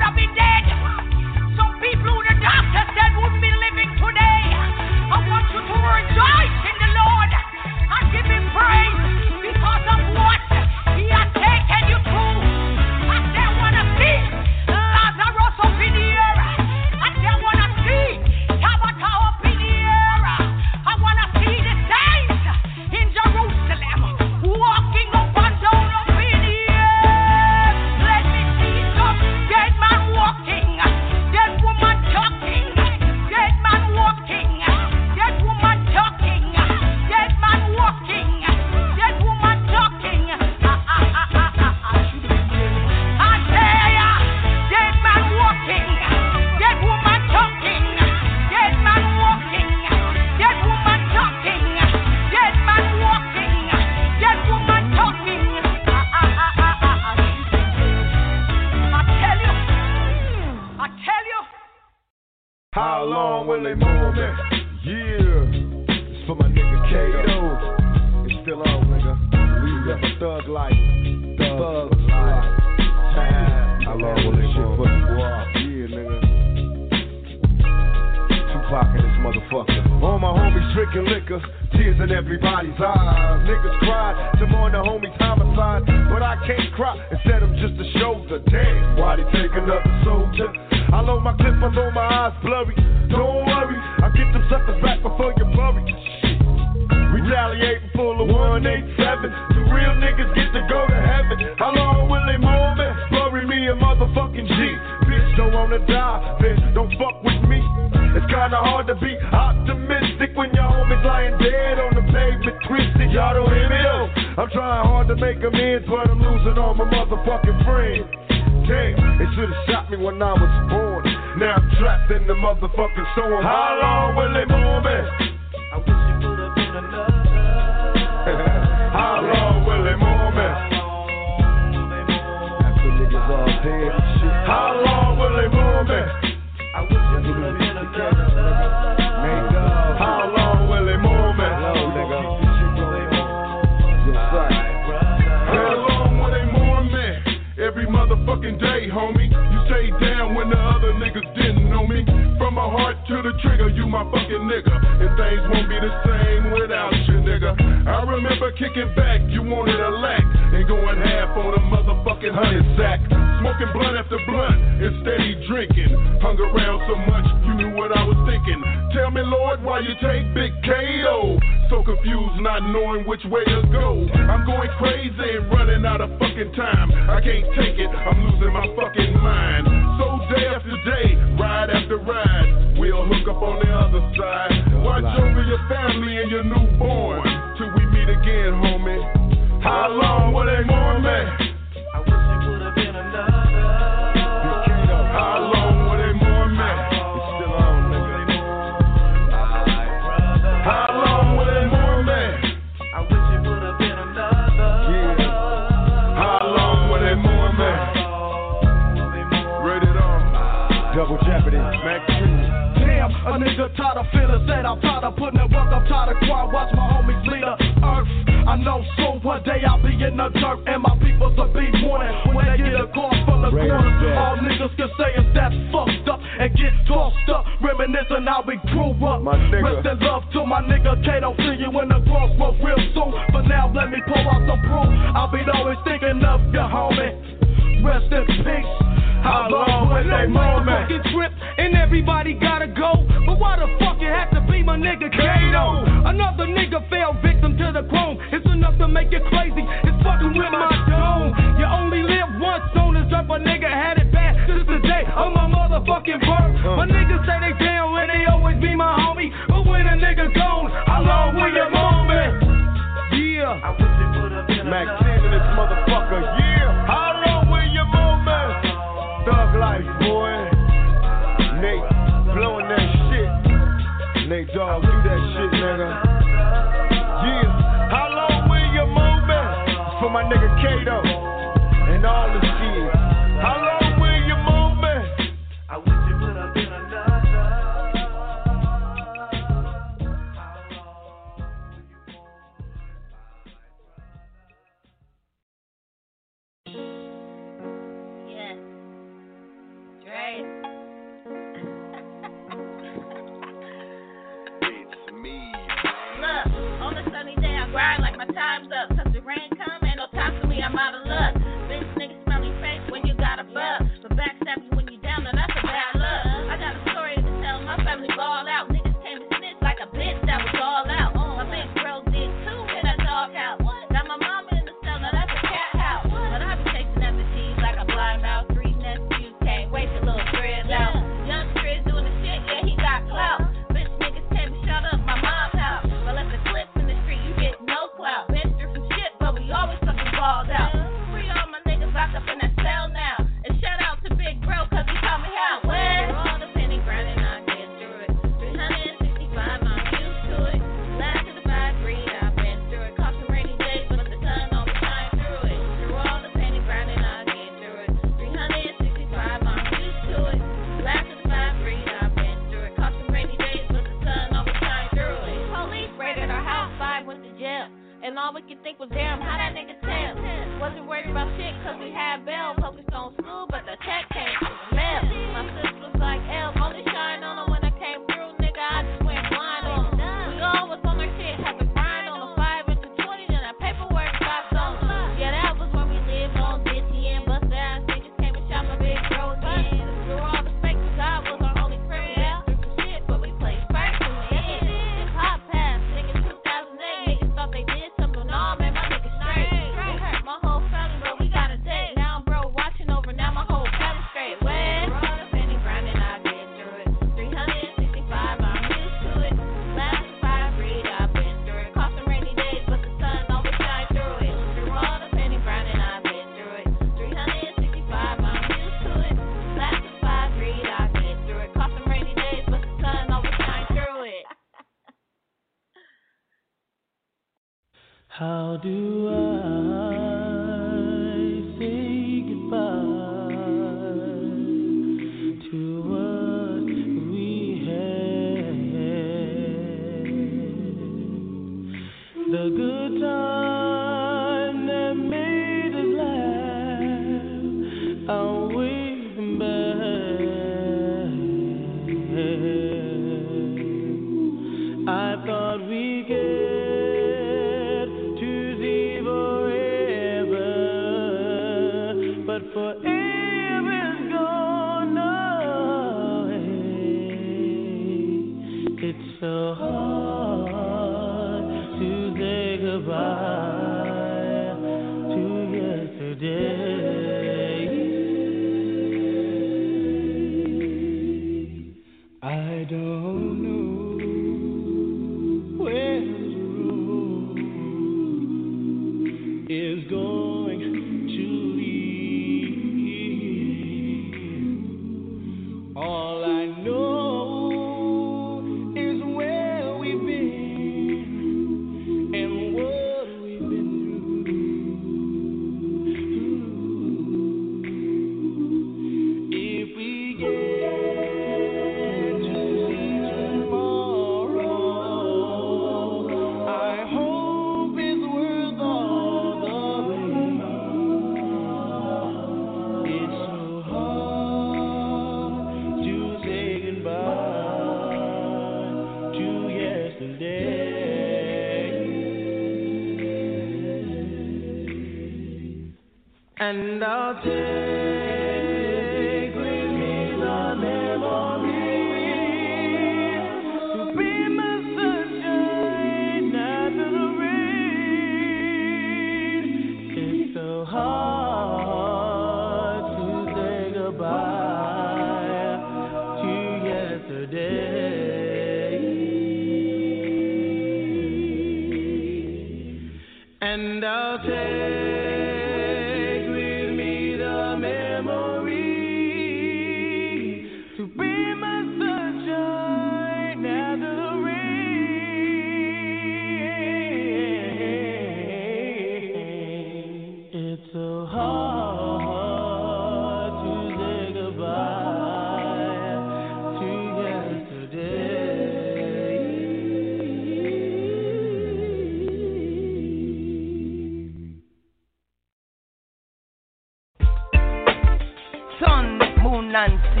Nancy,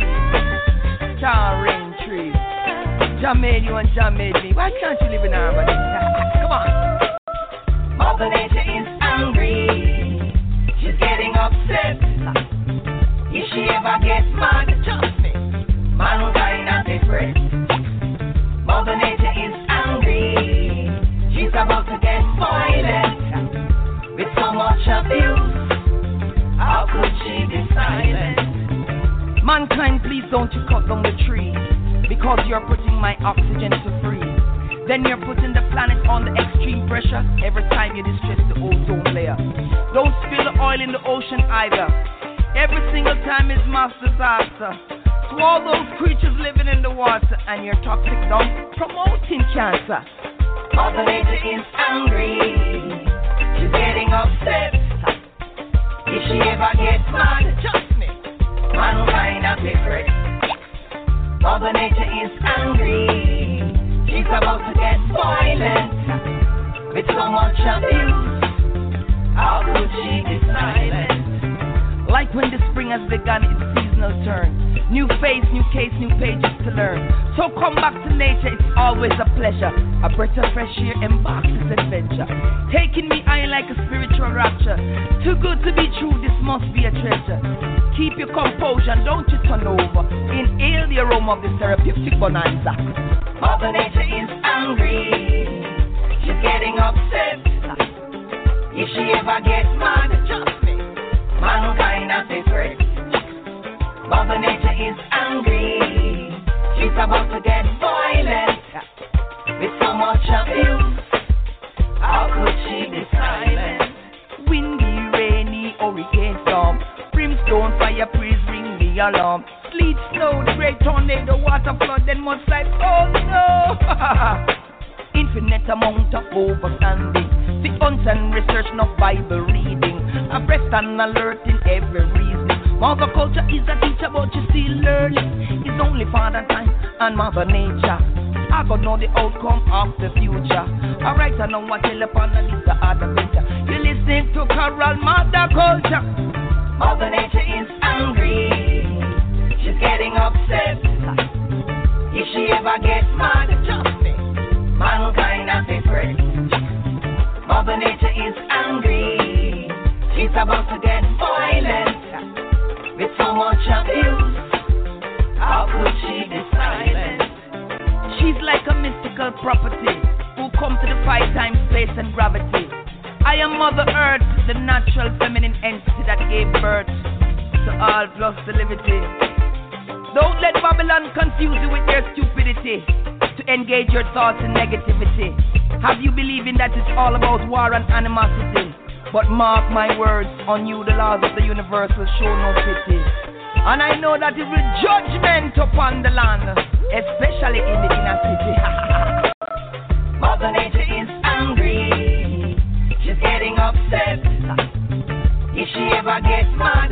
Karen Tree, Jamaica, you and Jamaica. Why can't you live in harmony? Come on. Mother Nature is angry. She's getting upset. If she ever gets mad, trust me, man will die a different. Mother Nature is angry. She's about to get violent with so much abuse. Mankind, please don't you cut down the trees because you're putting my oxygen to freeze. Then you're putting the planet under extreme pressure every time you distress the ozone layer. Don't spill the oil in the ocean either. Every single time is mass disaster. To all those creatures living in the water and your toxic dump promoting cancer. Mother Nature is angry. She's getting upset. If she ever gets mad, man find a different. Mother Nature is angry. She's about to get violent. With so much abuse, how could she be silent? Like when the spring has begun, it's seasonal turn. New face, new case, new pages to learn. So come back to nature, it's always a pleasure. A breath of fresh air embarks this adventure. Taking me high like a spiritual rapture. Too good to be true, this must be a treasure. Keep your composure, don't you turn over. Inhale the aroma of this therapeutic bonanza. Mother Nature is angry. She's getting upset. If she ever gets mad, trust me, mankind has a threat. Mother Nature is angry. She's about to get violent with so much abuse. How could alarm. Sleet, snow, the great tornado, water flood, then mudslide. Oh no! Infinite amount of overstanding. The and research, no Bible reading. Abreast and alert in every reasoning. Mother culture is a teacher, but you still learning. It's only Father Time and Mother Nature. I got know the outcome of the future. Alright, I know what tell upon this the other picture. You listen to Carol Mother Culture. Mother Nature is angry. Getting upset. If she ever gets mad, mankind has a threat. Mother Nature is angry. She's about to get violent with so much abuse. How could she be silent? She's like a mystical property who come to defy time, space, and gravity. I am Mother Earth, the natural feminine entity that gave birth to all plus the liberty. Don't let Babylon confuse you with their stupidity to engage your thoughts in negativity. Have you believing that it's all about war and animosity? But mark my words, on you the laws of the universe will show no pity. And I know that it will judgment upon the land, especially in the inner city. Mother Nature is angry. She's getting upset. If she ever gets mad,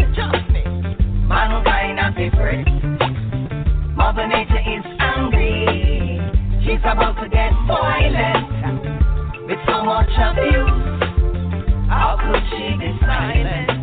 mankind has a threat. Mother Nature is angry. She's about to get violent with so much abuse. How could she be silent?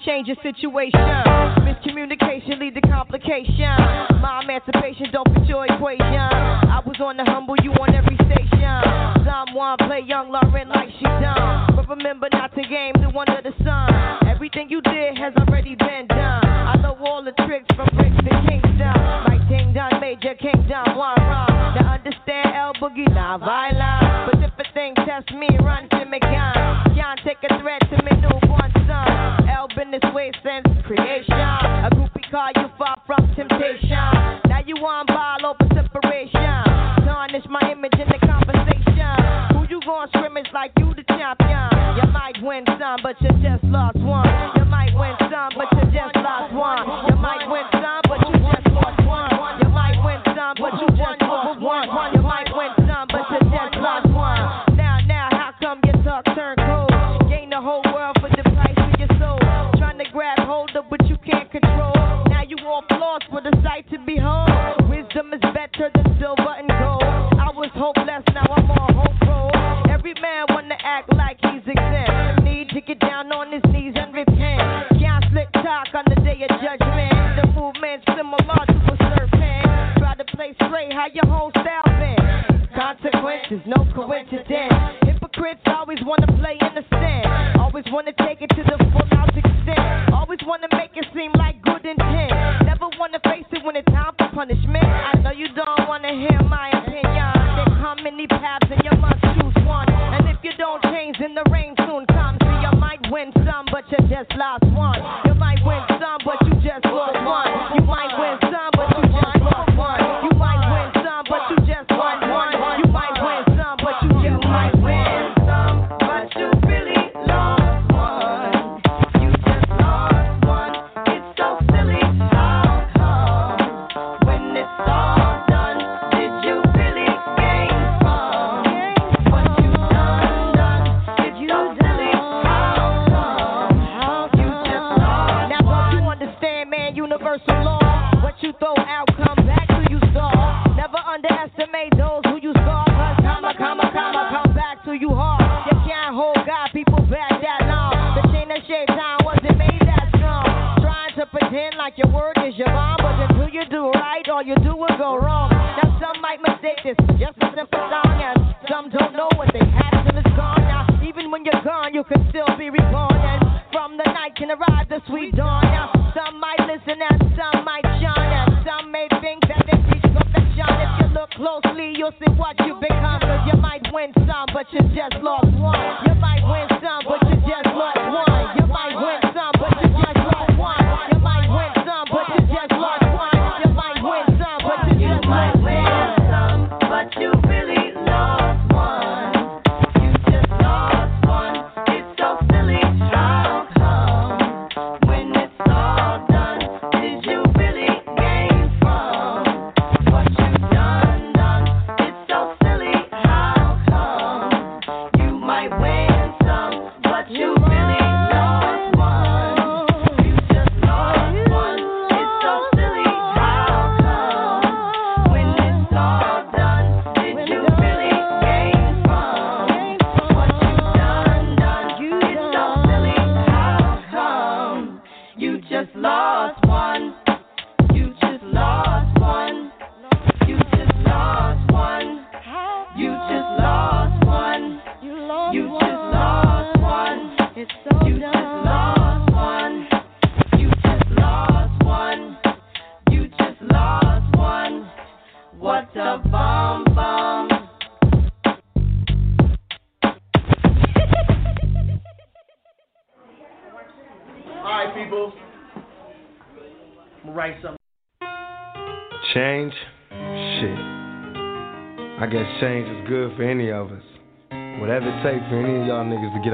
Money changes situation. Miscommunication lead to complication. My emancipation don't fit your equation. I was on the humble, you on every station. Someone play young Lauryn like she done. But remember not to game the one of the sun. Everything you did has already been done. I know all the tricks from bricks to Kingston. Like King Don Major, King Don Juan Ron. Now understand L Boogie, not violent. But if a thing test me, run to me gun. Can't take a threat to me newborn This way since creation. A groupie call you far from temptation. Now you want ball over separation. Tarnish my image in the conversation. Who you gon' scrimmage like you the champion? You might win some, but you just lost one. Of judgment. The movement's similar to a serpent. Try to play straight, how your whole style been. Consequences, no coincidence. Hypocrites always wanna play innocent. Always wanna take it to the full out extent. Always wanna make it seem like good intent. Never wanna face it when it's time for punishment. I know you don't wanna hear my opinion. Come many paths and you must choose one. And if you don't change, then the rain soon comes. So you might win some, but you just lost one. You might win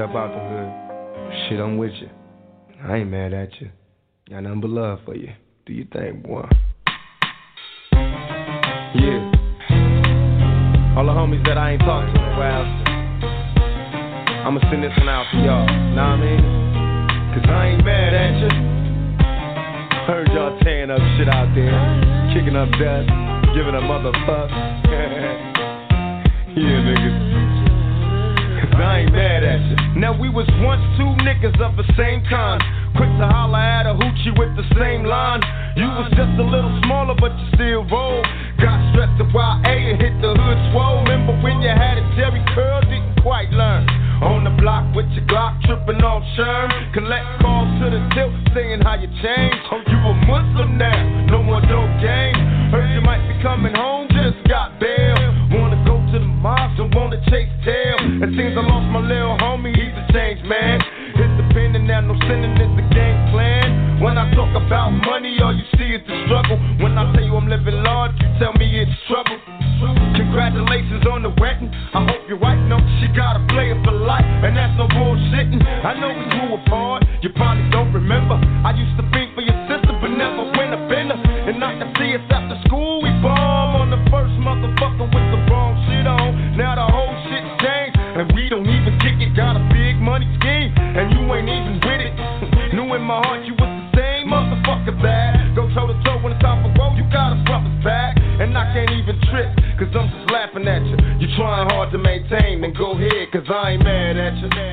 niggas to get up out the hood. Shit, I'm with you. I ain't mad at you. Got nothing but love for you. Do you think, boy? Yeah. All the homies that I ain't talked to in a while. I'ma send this one out for y'all. Know what I mean? Cause I ain't mad at you. Heard y'all tearing up shit out there, kicking up dust, giving a motherfuck. yeah, niggas. I ain't mad at you. Now we was once two niggas of the same kind. Quick to holler at a hoochie with the same line. You was just a little smaller, but you still roll. Got stressed to YA and hit the hood swole. Remember when you had a Jheri curl, didn't quite learn. On the block with your Glock, tripping off Sherm. Collect calls to the tilt, saying how you changed. Oh, you a Muslim now, no more dope game. Heard you might be coming home, just got bail. About money, all you see is the struggle. When I tell you I'm living large, you tell me it's trouble. Congratulations on the wedding. I hope your wife knows she got a player for life, and that's no bullshitting. I know we grew apart, Cause I ain't mad at you.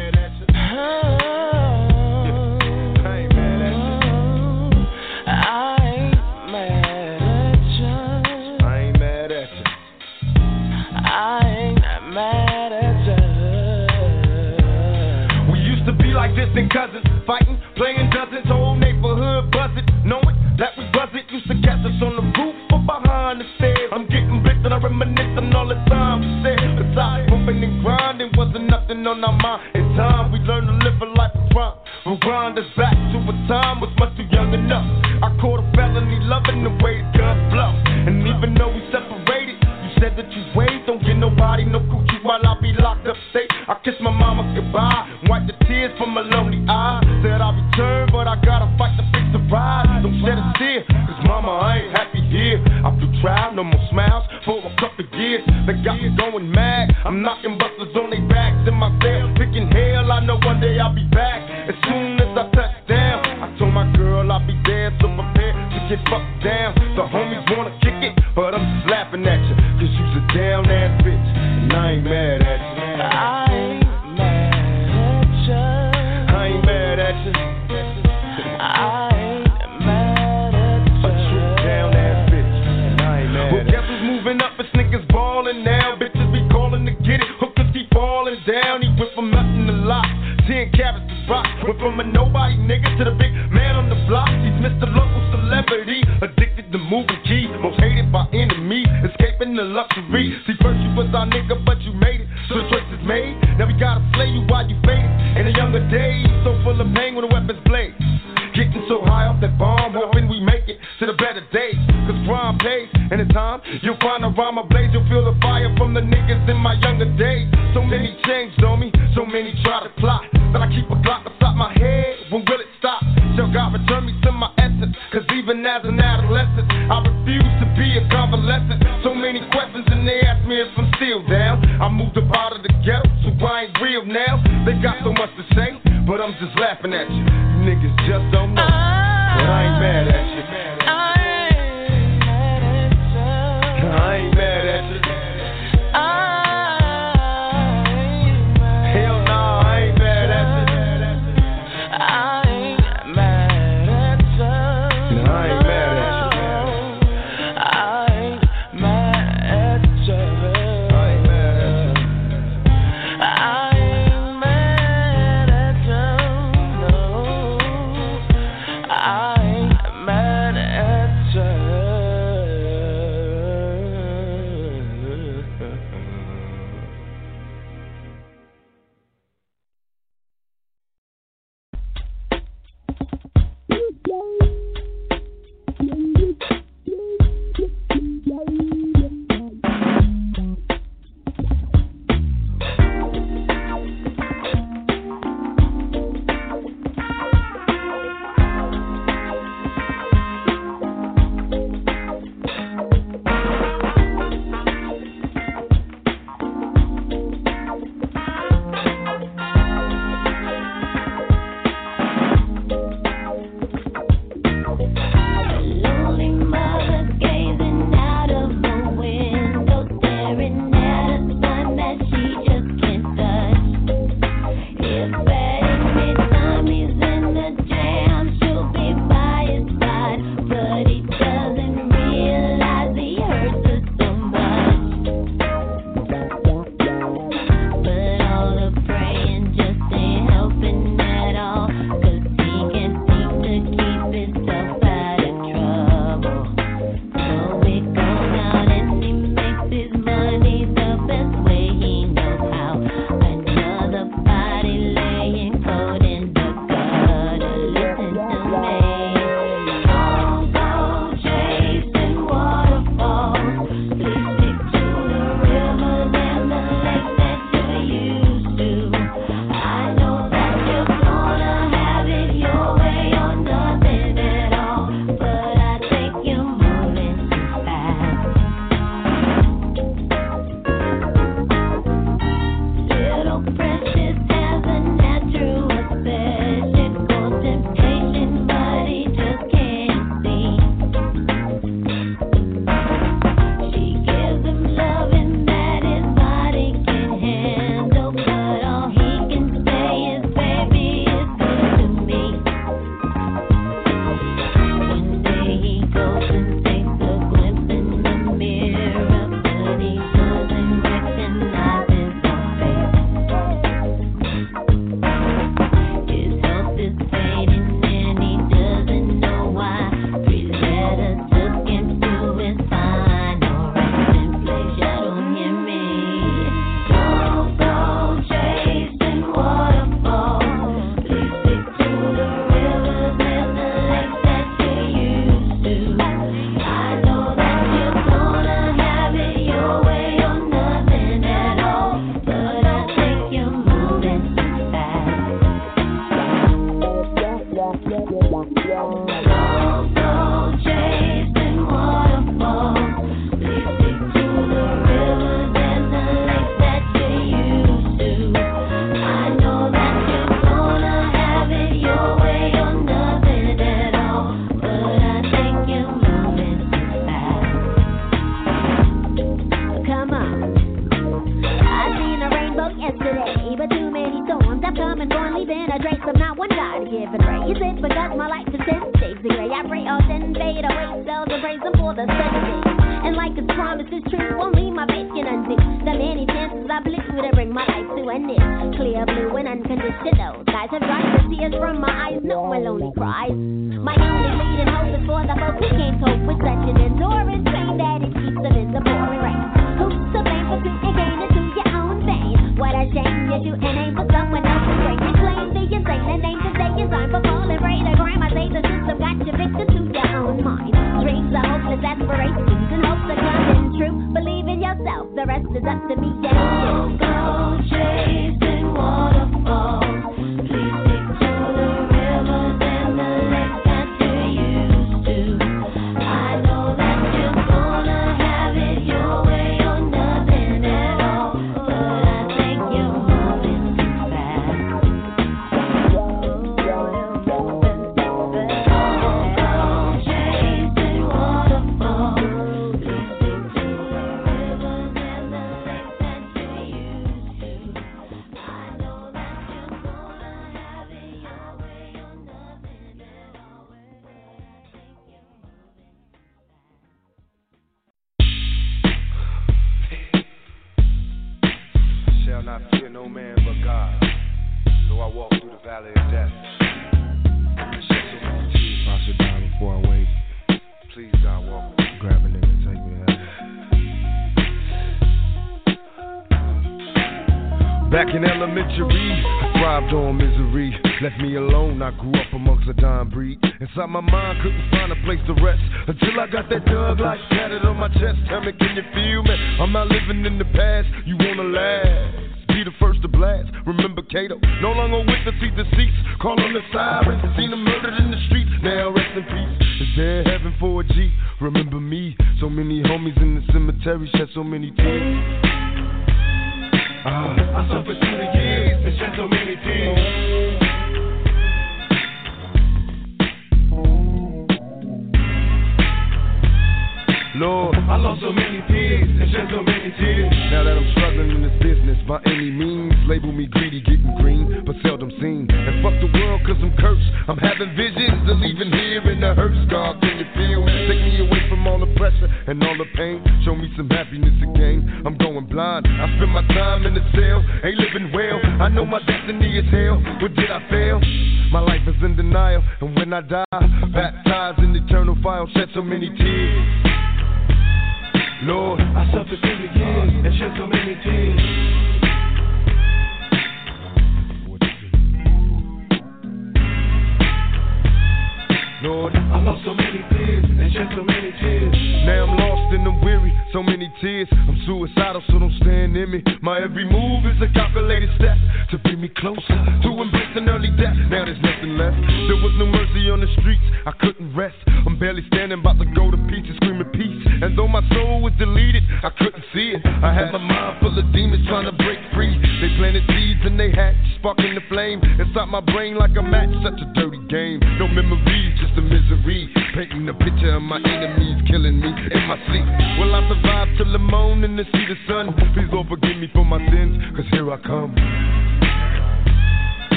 Moving key. Most hated by enemies, escaping the luxury. See, first you was our nigga, but you made it. So the choice is made. Now we gotta slay you while you fade. In the younger days, so full of pain when the weapons blade. Getting so high off that bomb, hoping we make it to the better days. Cause crime pays, and in time, you'll find a rhyme ablaze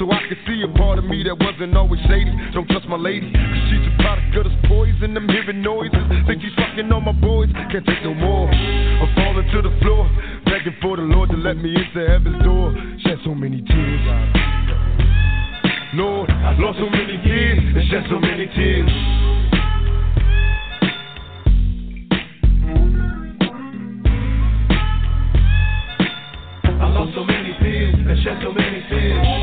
so I could see a part of me that wasn't always shady. Don't trust my lady, cause she's a product of this poison. I'm hearing noises, think she's fucking on my boys. Can't take no more. I'm falling to the floor, begging for the Lord to let me into heaven's door. Shed so many tears. Lord, I lost so many years and shed so many tears. I lost so many tears and shed so many tears.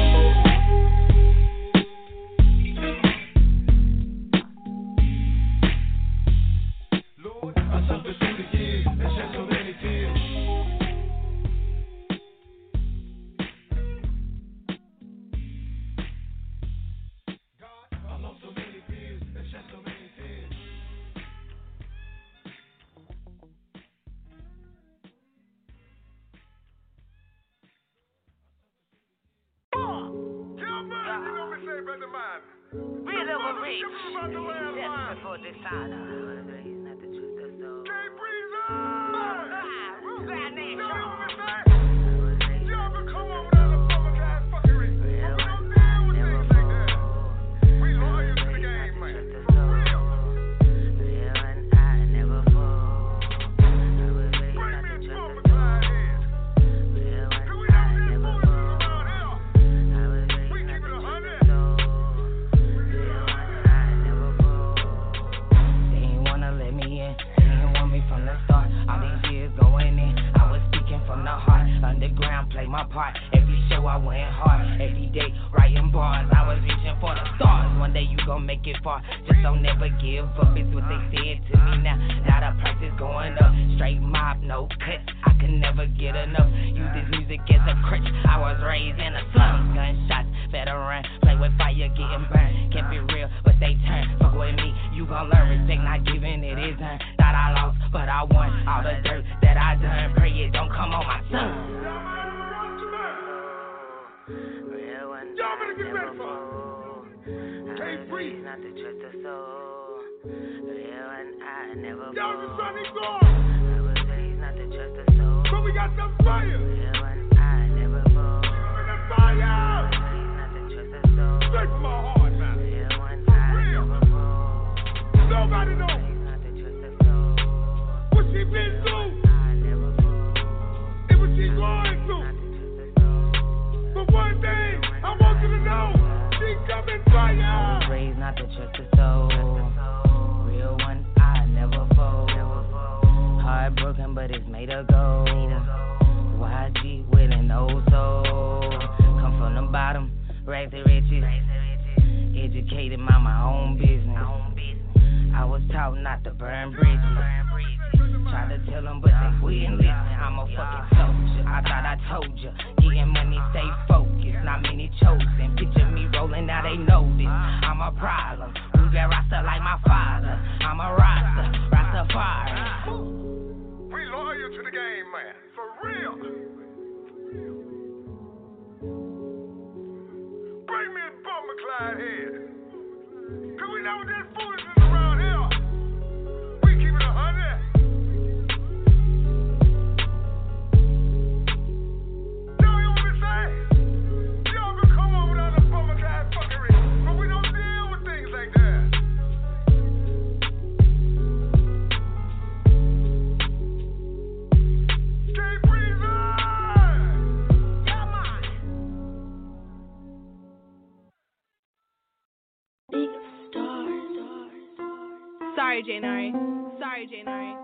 Janari. Sorry, Janari.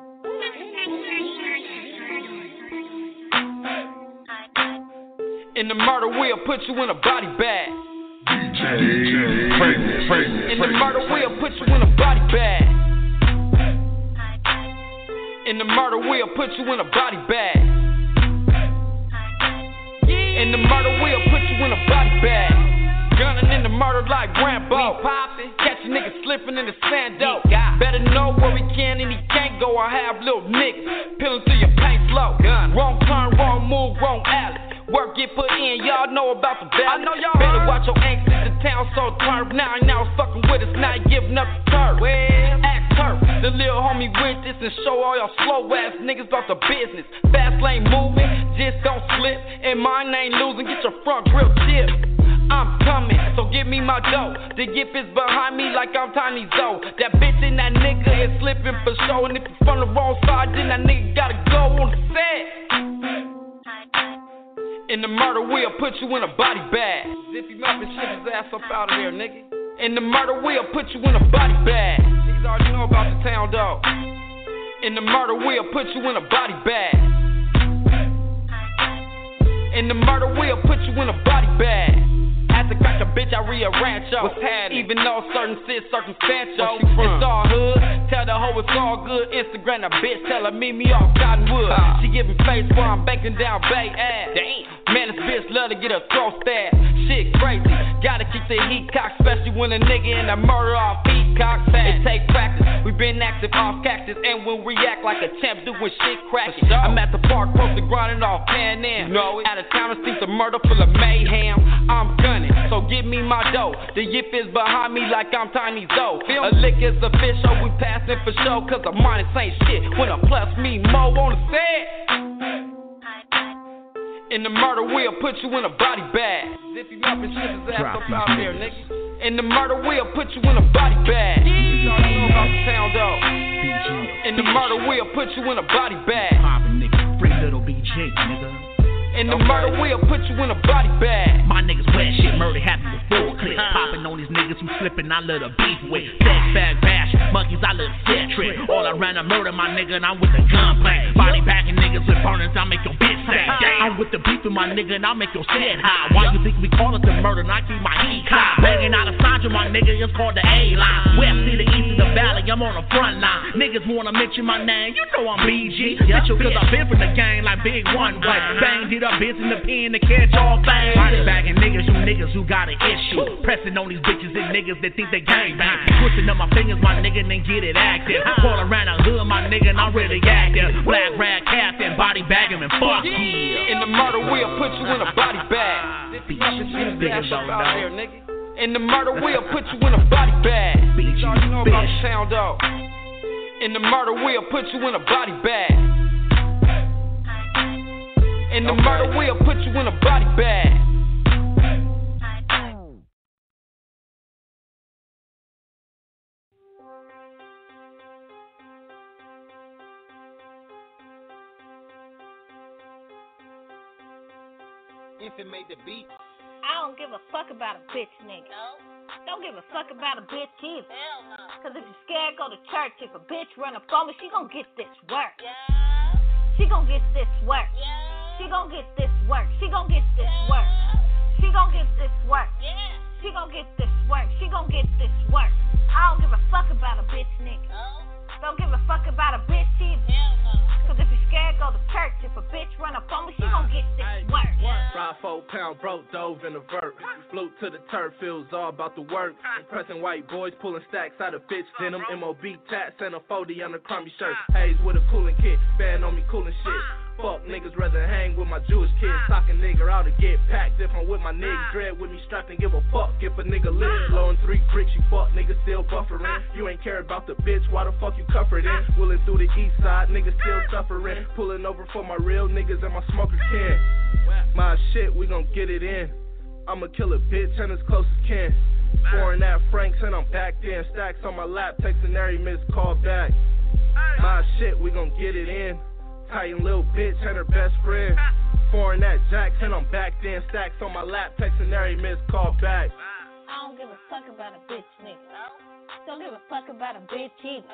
In the murder wheel, put you in a body bag. DJ, In the murder wheel, put you in a body bag. In the murder wheel, put you in a body bag. In the murder wheel, put you in a body bag. Gunning in the murder like Rambo. Catch a nigga slipping in the sando. Better know where he can and he can't go. I have little niggas peeling through your paint slow. Wrong turn, wrong move, wrong alley. Work get put in, y'all know about the valley. I know y'all Better watch your anxious the town so turf. Now he now fucking with us, not giving up the turf. Well, act turf. The little homie went this and show all y'all slow ass niggas about the business. Fast lane moving, just don't slip. And mine ain't losing, get your front grill chipped. I'm coming, so give me my dough. The gift is behind me like I'm Tiny Zoe. That bitch and that nigga is slipping for sure. And if you from the wrong side, then that nigga gotta go on the set. In the murder wheel, put you in a body bag. If you up and shit his ass up out of there, nigga. In the murder wheel, put you in a body bag. Niggas already know about the town dog. In the murder wheel, put you in a body bag. In the murder wheel, put you in a body bag. Had to crack a bitch, I rearrange yo. What's happening? Even though certain shit circumstantial. It's all hood. Tell the hoe it's all good. Instagram a bitch, tell her meet me off Cottonwood. Ah. She giving face while I'm banking down Bay ass. Damn. Man, this bitch love to get her throat stabbed. Shit crazy. Gotta keep the heat cock, especially when a nigga in a murder off heat cock. It take practice. We been active off cactus, and when we act like a champ, doing shit cracking. I'm at the park, posted grinding off Pan Am. You know it. Out of town, it seems a murder full of mayhem. I'm gunning, so give me my dough. The yip is behind me like I'm Tiny Zoe. A lick is official, oh, we passing for show, cause a minus ain't shit. When a plus me mo on the set. In the murder, we'll put you in a body bag. If you up and shit his ass up out there, nigga. In the murder, we'll put you in a body bag. Y'all know about the town, though. In the murder, we'll put you in a body bag. Free little BG, nigga. In the murder, we'll put you in a body bag. My niggas wet shit, murder happened before a clip. Popping on these niggas who slipping, I let a beef with. Sex bag bash, monkeys, I let a set trip. All around I murder my nigga, and I'm with the gunplay. Body bagging niggas with burners, I make your bitch sad. I'm with the beef with my nigga, and I make your set high. Why you think we call it the murder, and I keep my heat high? Banging out a Sandra, my nigga, it's called the A line. West to the east of the valley, I'm on the front line. Niggas wanna mention my name, you know I'm BG. Bitch, cause I've been from the gang like Big One Way. Banged it up, bitch in the pen to catch all things. Body bagging niggas, you niggas who got an issue. Pressing on these bitches and niggas that think they gang bang. Twisting up my fingers, my nigga, then get it active. Fall around the hood, my nigga, and I'm really active. Black rag captain, body bagging, and fuck yeah. In the murder, we'll put you in a body bag. If you up and shit his ass out there, nigga. In the murder, we'll put you in a body bag. Y'all know about sound, though. In the murder, we'll put you in a body bag. In the murder, we'll put you in a body bag. If it made the beat. I don't give a fuck about a bitch nigga. Don't give a fuck about a bitch either. Cause if you're scared, go to church. If a bitch run up on me, she gon' get this work. She gon' get this work. She gon' get this work. She gon' get this work. She gon' get this work. She gon' get this work. She gon' get this work. I don't give a fuck about a bitch nigga. Don't give a fuck about a bitch either. Cause if you're scared, go to church. If a bitch run up on me, she gon' get this work. Ride four pound, broke, dove in a vert. Float to the turf, feels all about the work. Impressing white boys, pulling stacks out of bitch denim. MOB tats and a 40 on a crummy shirt. Haze with a cooling kit, fan on me cooling shit. Fuck niggas rather hang with my Jewish kids. Talk a nigga out to get packed. If I'm with my niggas, dread with me strapped and give a fuck. If a nigga live blowing three bricks, you fuck niggas still buffering. You ain't care about the bitch, why the fuck you comforting? Willing through the east side, niggas still suffering. Pulling over for my real niggas and my smoker can. My shit, we gon' get it in. I'ma kill a bitch and as close as can. Foreign that Franks and I'm back then. Stacks on my lap, texting every missed call back. My shit, we gon' get it in. Titan little bitch and her best friend. Foreign that Jackson, I'm back then. Stacks on my lap, texting every missed call back. I don't give a fuck about a bitch nigga. Don't give a fuck about a bitch either.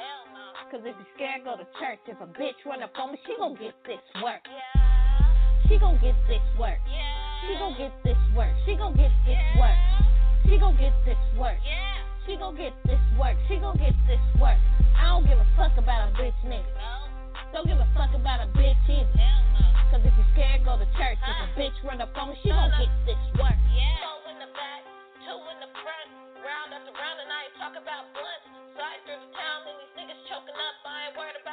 Cause if you're scared, go to church. If a bitch run up on me, she gon' get this work. She gon' get this work. She gon' get this work. She gon' get this work. She gon' get this work. She gon' get this work. She gon' get this work. I don't give a fuck about a bitch nigga. Don't give a fuck about a bitch either. Cause if you're scared, go to church. If a bitch run up on me, she gon' get this work. Two in the back, two in the front, round after round, and I ain't talk about blunts. Slide through the town, and choking up.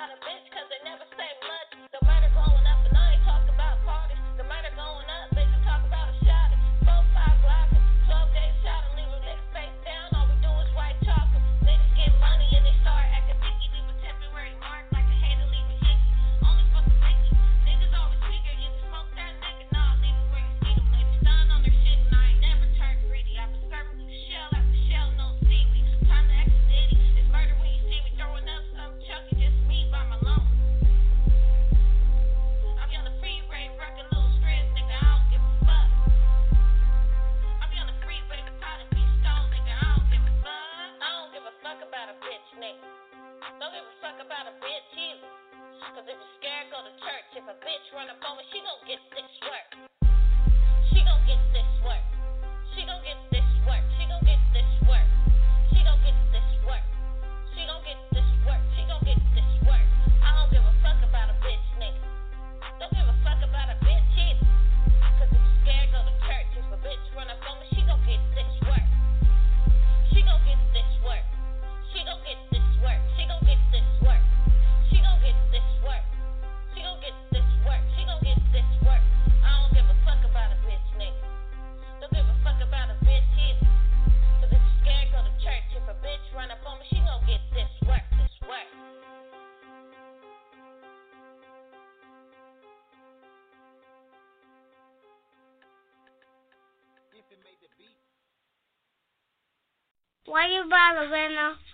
Why you bother,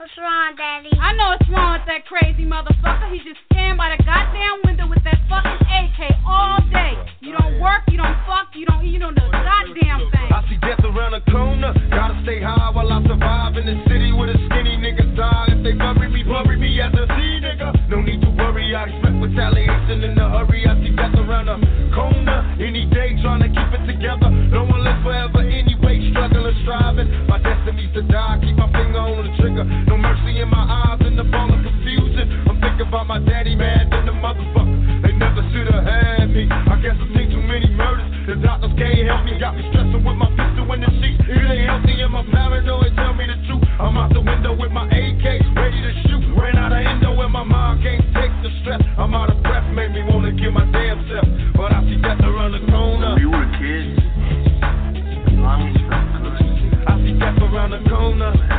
What's wrong, Daddy? I know what's wrong with that crazy motherfucker. He just stand by the goddamn window with that fucking AK all day. You don't work, you don't fuck, you don't eat on the goddamn thing. I see death around the corner. Gotta stay high while I survive in the city with a skinny niggas die. If they bury me, bury me as a Z nigga. No need to worry, I expect retaliation in a hurry. I see death around the corner. Any day trying to keep it together. No one lives forever anyway. Struggle striving. My destiny's to die, keep my finger on the trigger. No mercy in my eyes, in the ball of confusion. I'm thinking about my daddy, mad than the motherfucker. They never should have had me. I guess I've seen too many murders. The doctors can't help me, got me stressing with my pistol in the sheets. It ain't healthy, and my paranoid tell me the truth. I'm out the window with my AK, ready to shoot. Ran out of endo, and my mind can't take the stress. I'm out of owner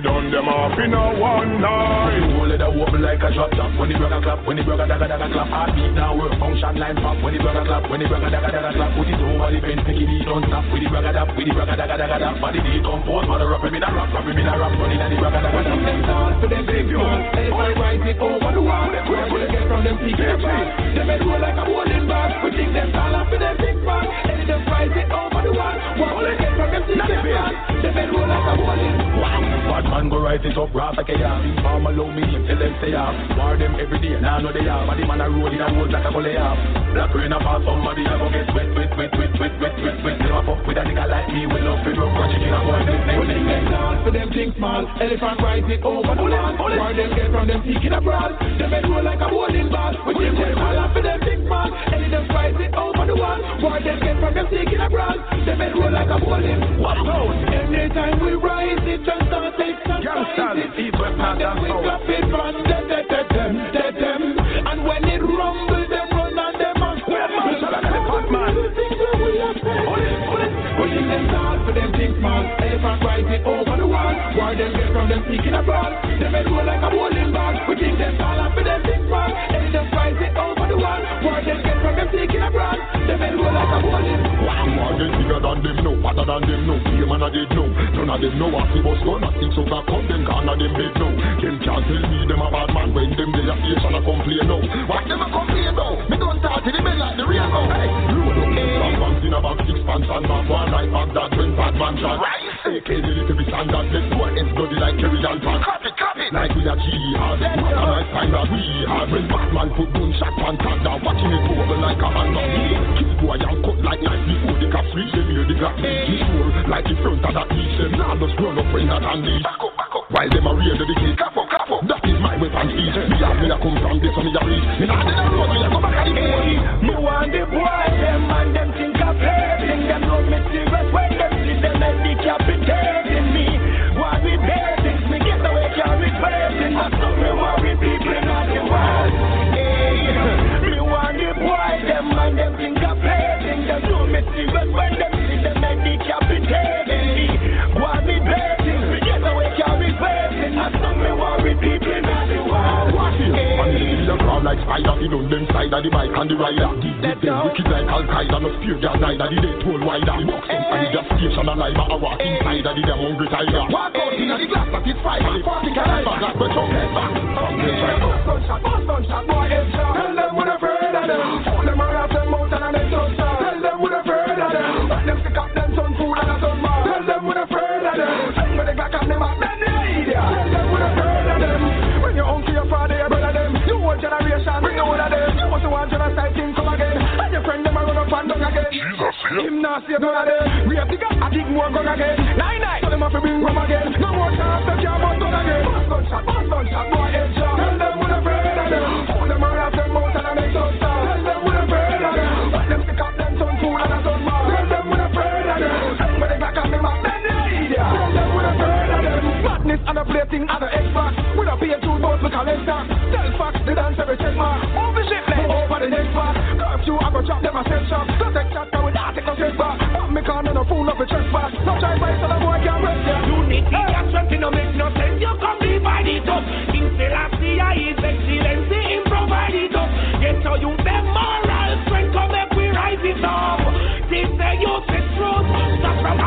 the. Done them off in a one night. Hold it a wobble like a drop top. When the burger clap, when the burger daga daga clap. Heartbeat now work, function line pop. When the burger clap, when the burger daga daga clap. Put it over the bench, make it eat, don't stop With the burger dap, with the burger daga daga dap. Body the compose, mother up him in a rap Rap him in a rap, running at the burger daga daga Them dance to them big man They wanna rise it over the wall. Where will they get from them in the Them head roll like a bowling ball We think them tall up for them big man. They them rise it over the wall. Where will they get from them peak in the bad man go rise it up, rap like a yard Farm allow me, tell them stay off War them every day, now know they are Body man a roll in a road like a gully off Black rain a fall, somebody a go get wet, wet, wet, wet, wet, wet, wet, wet Never fuck with a nigga like me, we love to rock, it in a boy, this thing Them dance for them think small, elephant rise it over the wall War them get from them peak in a brawl Them head roll like a bowling ball We them them all up for them big man Any them rise it over the wall War them get from them peak in a brawl Them head roll like a bowling What out? Anytime we rise it, just start rise it not Then we drop it from And when it rumble, them run and them and spread We think them tall for them think Elephant rise it over the wall. War them get from them peak in a Them roll like a bowling ball. We think them tall for them think Elephant rise it over wall them get from them a Them roll like a more bigger than them, than them. None of them know them them. Them can't tell me them a bad man when them they a a complain. What them a complain? Me don't talk to the men like the real. Hey, them some pants in six and night that when bad man. Right, AK the little bit standard, let's go and bloody like Kerry and Pan. Cop it, cop it. Like we a jihad. What a nice time that we had when Batman put gun shot and tag down, watching it over like a hand of Kill boy and cut like knife before the cops reach them hear the glass beat. sure like the front of that each them now just run up when that and leave. Back up, back up. While them a rear the gate, clap up, clap up. That is my weapon speech. Me have me a come from this one me a reach. Me nah dead road, me a go back at the boy. Me want the boy, them and them think of hating Them know me serious when see them as me. Want me baiting, me get away, can't be I saw me worry people not the world. Hey, me want the boy, them and them think of hating Them know me serious when them see them as decapitating me. Want me baiting, me get away, can't be I saw me worry people not the world. They see a like spider, you know them side of the bike and the rider. Deep, deep, them wicked like Al Qaeda, no fear their neither. The dead toll wider. Box them and the gas station alive, I walk inside of the them hungry tiger. Walk out in the glass that is fire, forty caliber, that we jump head back. From the side, gunshot, gunshot, boy, headshot. Tell them we're afraid of them. See none of them. We have gun, I dig more gun again. Nine nine, so them have to bring rum again. No more chance, they can't gun again. Bust gunshot, bust gunshot, boy head shot. Tell them we're afraid of them. Hold them around them mouth and I make some sound. Tell them we're not afraid of them. But them stick up them son fool and a son. Tell them we're not afraid of them. They back on me back, then. Tell them we're not afraid of them. Madness and a plating and a Xbox. We don't pay two boats for calendar. Tell Fox the dance every check mark. Over ship, let over the next part. Curfew, I go drop them a set shop. Don't take chat, I will no back. Put me fool up a trespass. No try fight, so the boy can't rest ya. And strength, it no make no sense. You come divide it up. King Selassie, is excellence. Him provide it up. Get to you them moral strength. Come make we rise it up. This the youth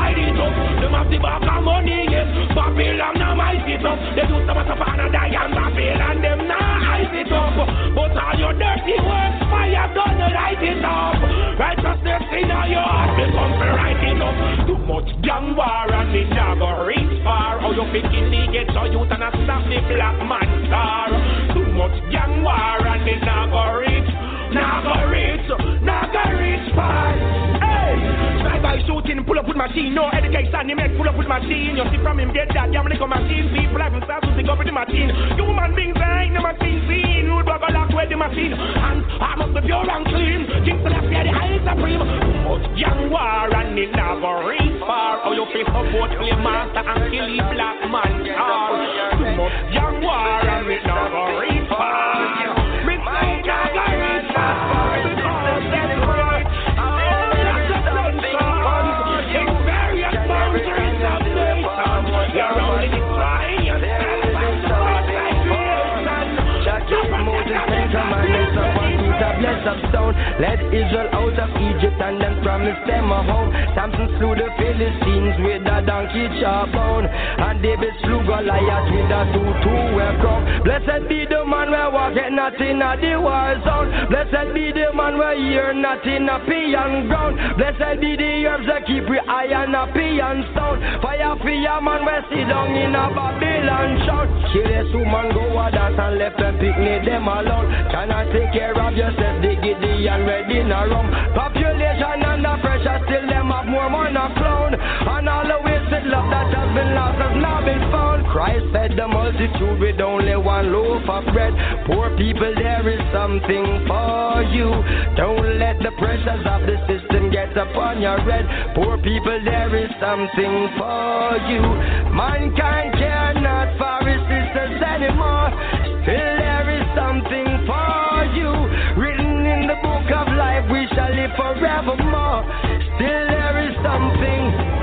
hiding it up. Them have the back of money, yes. Babylon now ice it up. They do some of and die and Babylon them now ice it up. But all your dirty works, fire done light it up. Righteousness in all your heart become for right it up. Too much gang war and it never reach far. How you picking the get so you and a stop the black man star. Too much gang war machine, no education, he make pull up with machine. You see from him dead that, like a machine. People have themselves to up with the machine. Human beings ain't the machine seen. Rude bugger lock with the machine. And I must be pure and clean. King Selassie, the highest supreme. Gang war and it never reach far. How you feel support claim master and kill black man much gang war and it never led Israel out of Egypt and then promised them a home. Samson slew the Philistines with a donkey jawbone, and David slew Goliath with a two-two-way crown. Blessed be the man where walk it not in a the war zone. Blessed be the man where hear not in a peon ground. Blessed be the herbs that keep we iron a peon stone. Fire for your man where sit down in a Babylon shout. Kill this woman go a dance and left them picnic them alone. Cannot take care of yourself, they get the and ready in a rum. Population under pressure, still them have more money clown. And all the wasted love that has been lost has now been found. Christ fed the multitude with only one loaf of bread. Poor people, there is something for you. Don't let the pressures of the system get upon your head. Poor people, there is something for you. Mankind care not for his sisters anymore. Still shall live forevermore. Still there is something.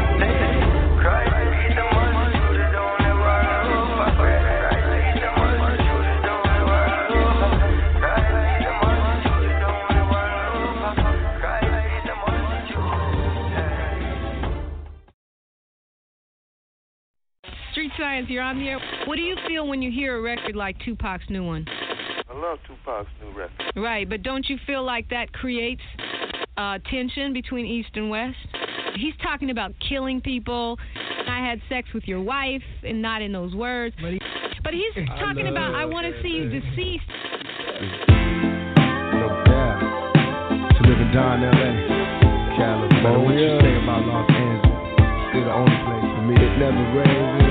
Street Science, you're on the air. What do you feel when you hear a record like Tupac's new one? I love Tupac's new record. Right, but don't you feel like that creates uh, tension between East and West? He's talking about killing people. I had sex with your wife, and not in those words. But, he's talking about I want to see you deceased. No doubt. To live and die in LA, California. What you say about Los Angeles? Still the only place for me. It never rains.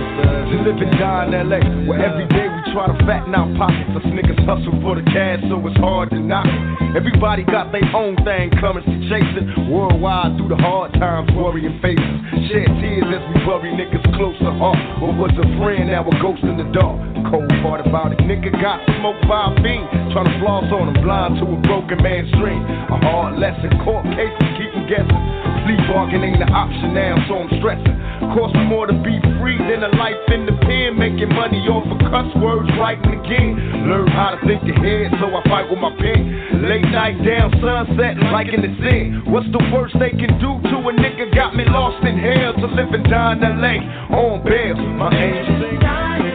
To live and die in LA, where every day we try to fatten our pockets. Us niggas hustle for the cash, so it's hard to knock it. Everybody got their own thing coming to chasing. Worldwide through the hard times, worrying faces. Shed tears as we bury niggas close to heart. What was a friend, now a ghost in the dark. Cold part about it, nigga got smoked by a fiend. Trying to floss on him, blind to a broken man's dream. A hard lesson, court cases keep guessing. Plea bargain ain't an option now, so I'm stressing. Cost me more to be free than a life in the pen. Making money off of cuss words, writing again. Learn how to think ahead, so I fight with my pen. Late night down, sunset, like in the sin. What's the worst they can do to a nigga? Got me lost in hell to live and die in LA. On bail, my angel.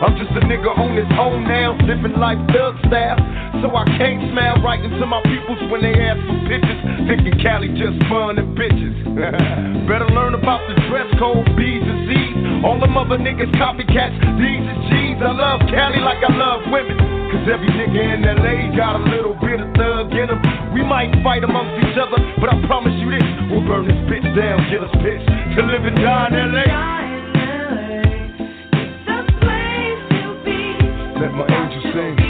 I'm just a nigga on his own now, living life thug style. So I can't smile right into my peoples when they ask for pictures. Thinking Cali just fun and bitches. Better learn about the dress code, B's and Z's. All them other niggas copycats, D's and G's. I love Cali like I love women. Cause every nigga in LA got a little bit of thug in him. We might fight amongst each other, but I promise you this. We'll burn this bitch down, get us pissed. To live and die in LA. sing.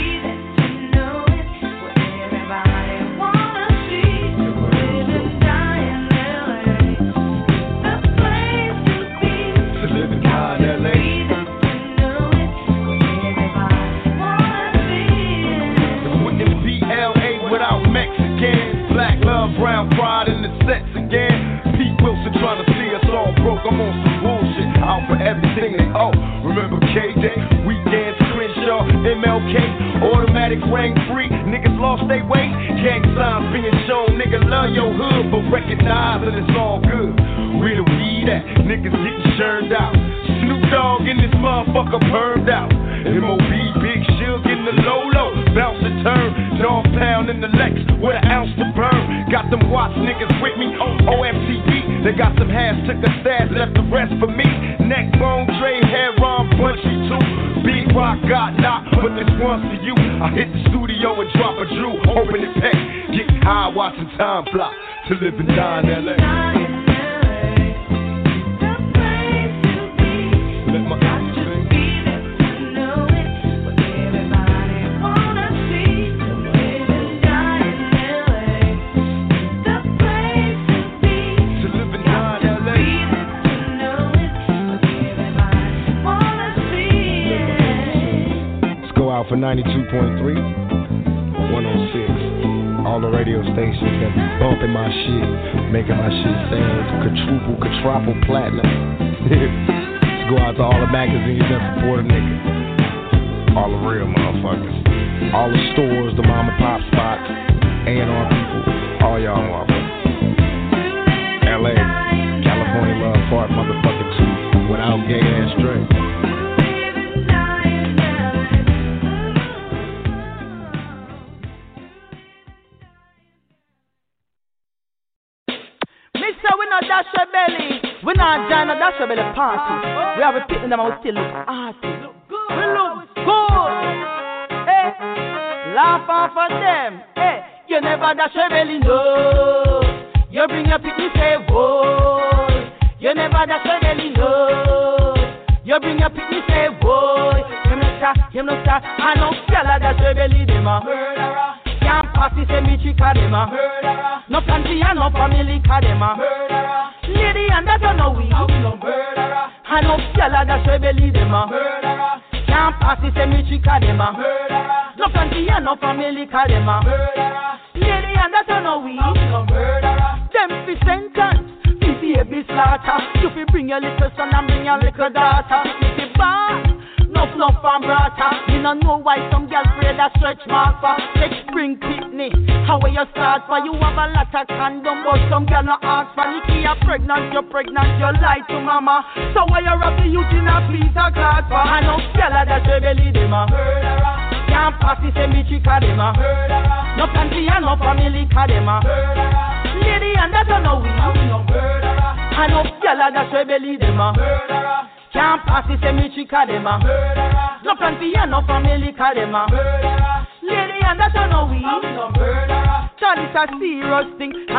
mama.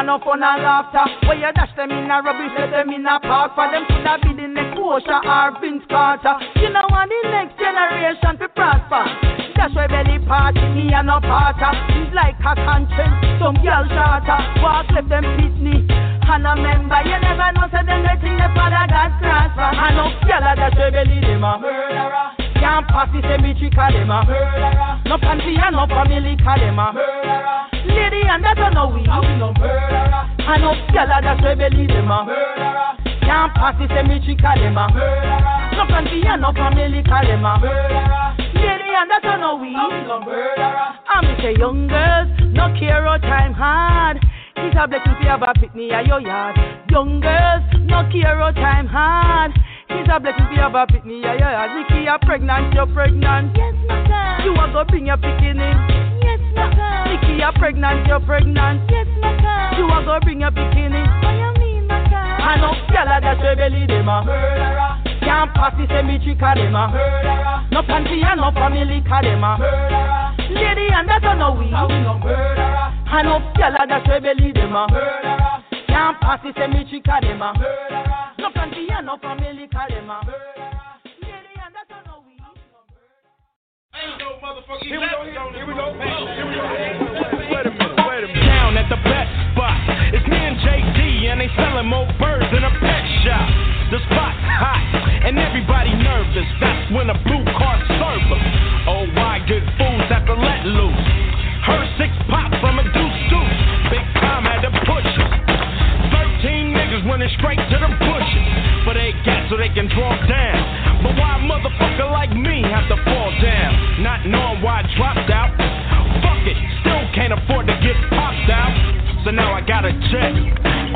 And no fun and laughter. Where you dash them in a rubbish, let them in a park. For them could have been the Nekosha or Vince Carter. country and no family call them a murderer. Lady and that's no we. I'm with the young girls, no care or time hard. It's a blessing to have a picnic at your yard. Young girls, no care or time hard. It's a blessing to have a picnic at your yard. Nikki, you're pregnant, you're pregnant. Yes, my girl. You are gonna bring your picking. Yes, my girl. Nikki, you're pregnant, you're pregnant. Yes, my girl. You are gonna bring your picking in. What you my girl? I know, girl, that's your belly, them a murderer. Can't pass the cemetery, cause them a murderer. No panty and no family, cause them a murderer. Lady, and that's how know we. we no murderer. I know, gyal that's your belly, them a murderer. Can't pass the cemetery, cause them a murderer. No panty and no family, cause them a murderer. Lady, and that's how know we. Here we go, here we go. Here we go. Wait a minute, wait a minute. Down at the best spot. It's me and JD, and they selling more birds in a pet shop. The spot's hot, and everybody nervous. That's when a blue car serve 'em. Oh, why good fools have to let loose? Her six pop from a deuce deuce. Big time had to push us. Thirteen niggas running straight to the bushes. For they got so they can draw down. But why a motherfucker like me have to fall down? Not knowing why I dropped out. Fuck it, still can't afford to get popped out. So now I got a jet.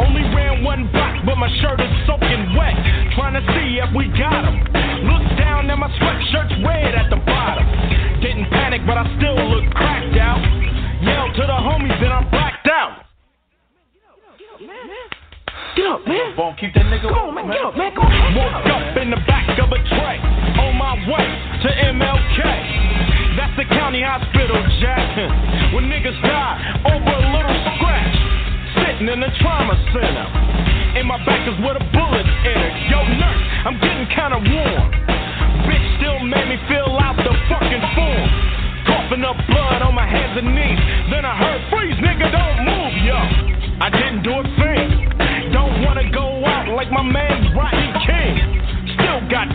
Only ran one block, but my shirt is soaking wet. Trying to see if we got got 'em. Look down and my sweatshirt's red at the bottom. Didn't panic, but I still look cracked out. Yell to the homies, then I'm blacked out. Get up, man. Get Won't keep that nigga Come on, man. Get up, man. Come on. Woke up in the back of a tray. On my way to MLK. That's the county hospital, Jackson. When niggas die over a little scratch. Sitting in the trauma center. In my back is where the bullets entered. Yo, nurse, I'm getting kinda warm. Bitch still made me fill out the fucking form. Coughing up blood on my hands and knees. Then I heard, freeze, nigga, don't move, yo. I didn't do a thing. Don't wanna go out like my man Rodney King. Still got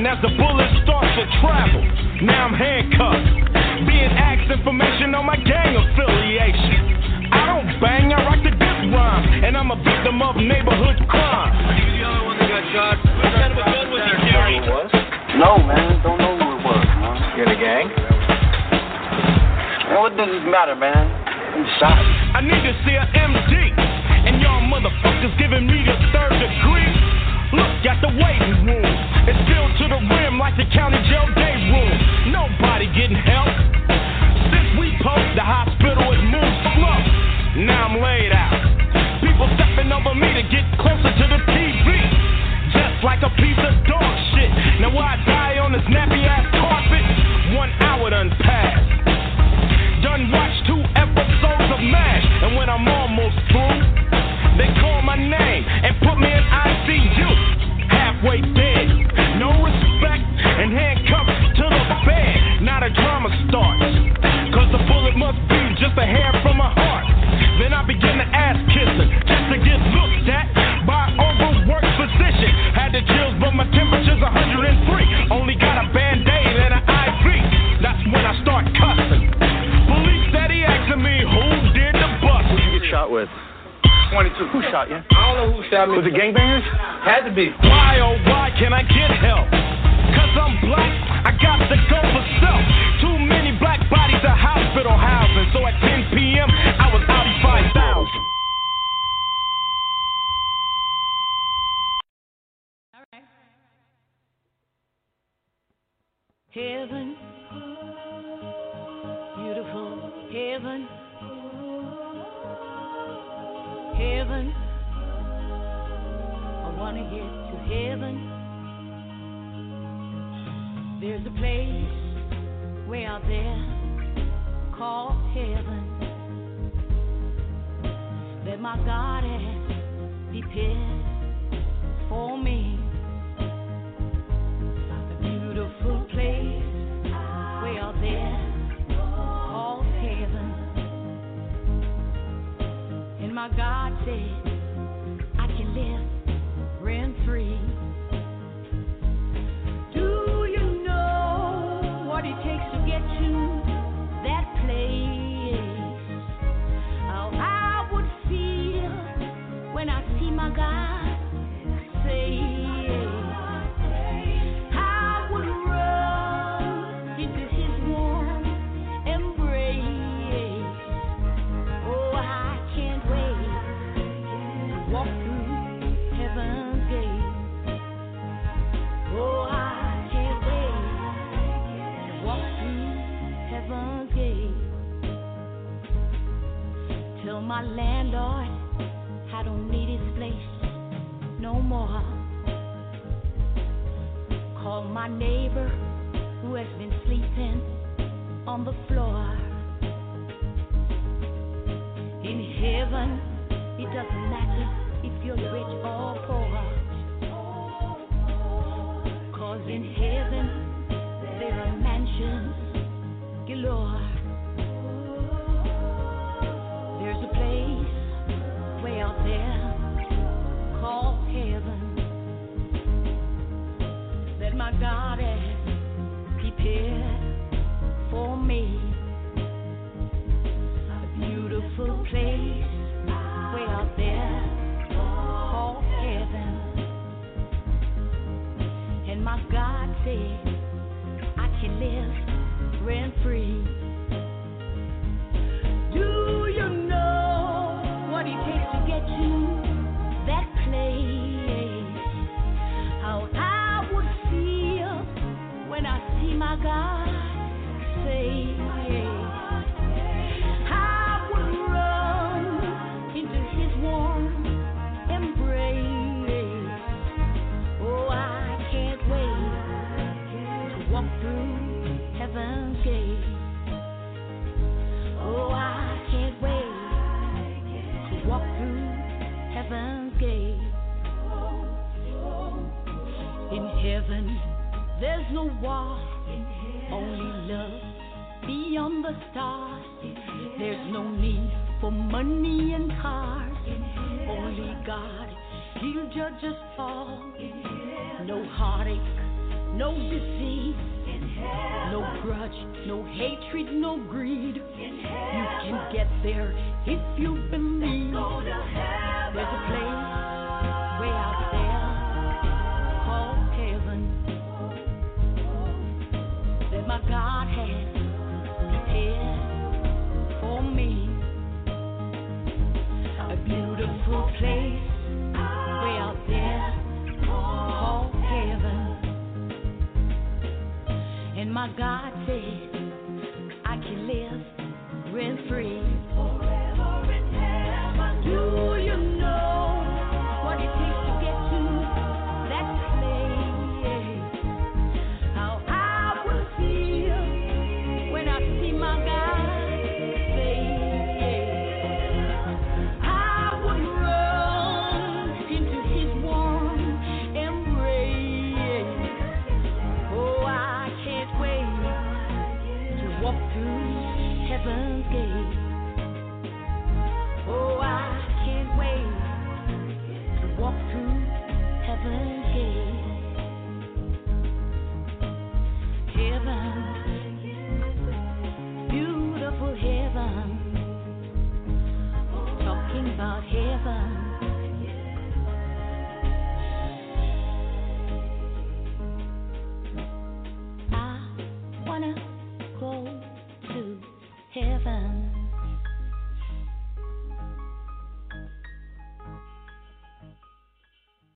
bleeding as the bullet starts to travel. Now I'm handcuffed. Being asked information on my gang affiliation. I don't bang, I rock the diss rhyme. And I'm a victim of neighborhood crime. You the only one that got shot. What kind of a gun was he carrying? No, man. Don't know who it was, man. You in a gang? Man, what does it matter, man? I'm shot. I need to see a MD. And y'all motherfuckers giving me the third degree. Look at the waiting room. It's filled to the rim like the county jail day room. Nobody getting help. Since we post, the hospital has moved slow. Now I'm laid out. People stepping over me to get closer to the TV. Just like a piece of dog shit. Now I die on this nappy ass carpet? One hour done passed. Done watched two episodes of MASH. And when I'm almost through, they call my name and put me in ICU. Halfway dead, no respect, and handcuffed to the bed. Now the drama starts. Cause the bullet must be just a hair from my heart. Then I begin to ass kissing just to get looked at by overworked physician. Had the chills, but my temperature's 103. Only got a band aid and an IV. That's when I start cussing. Police steady asking me who did the bust. Who you get shot with? 22. Who shot you? I don't know who shot me. Was it gangbangers? Had to be. Why, oh, why can I get help? Cause I'm black, I got to go for self. Too many black bodies at hospital housing. So at 10 p.m., I was out 5,000. Heaven, beautiful heaven, heaven. I want to get to heaven. There's a place way out there called heaven that my God has prepared for me.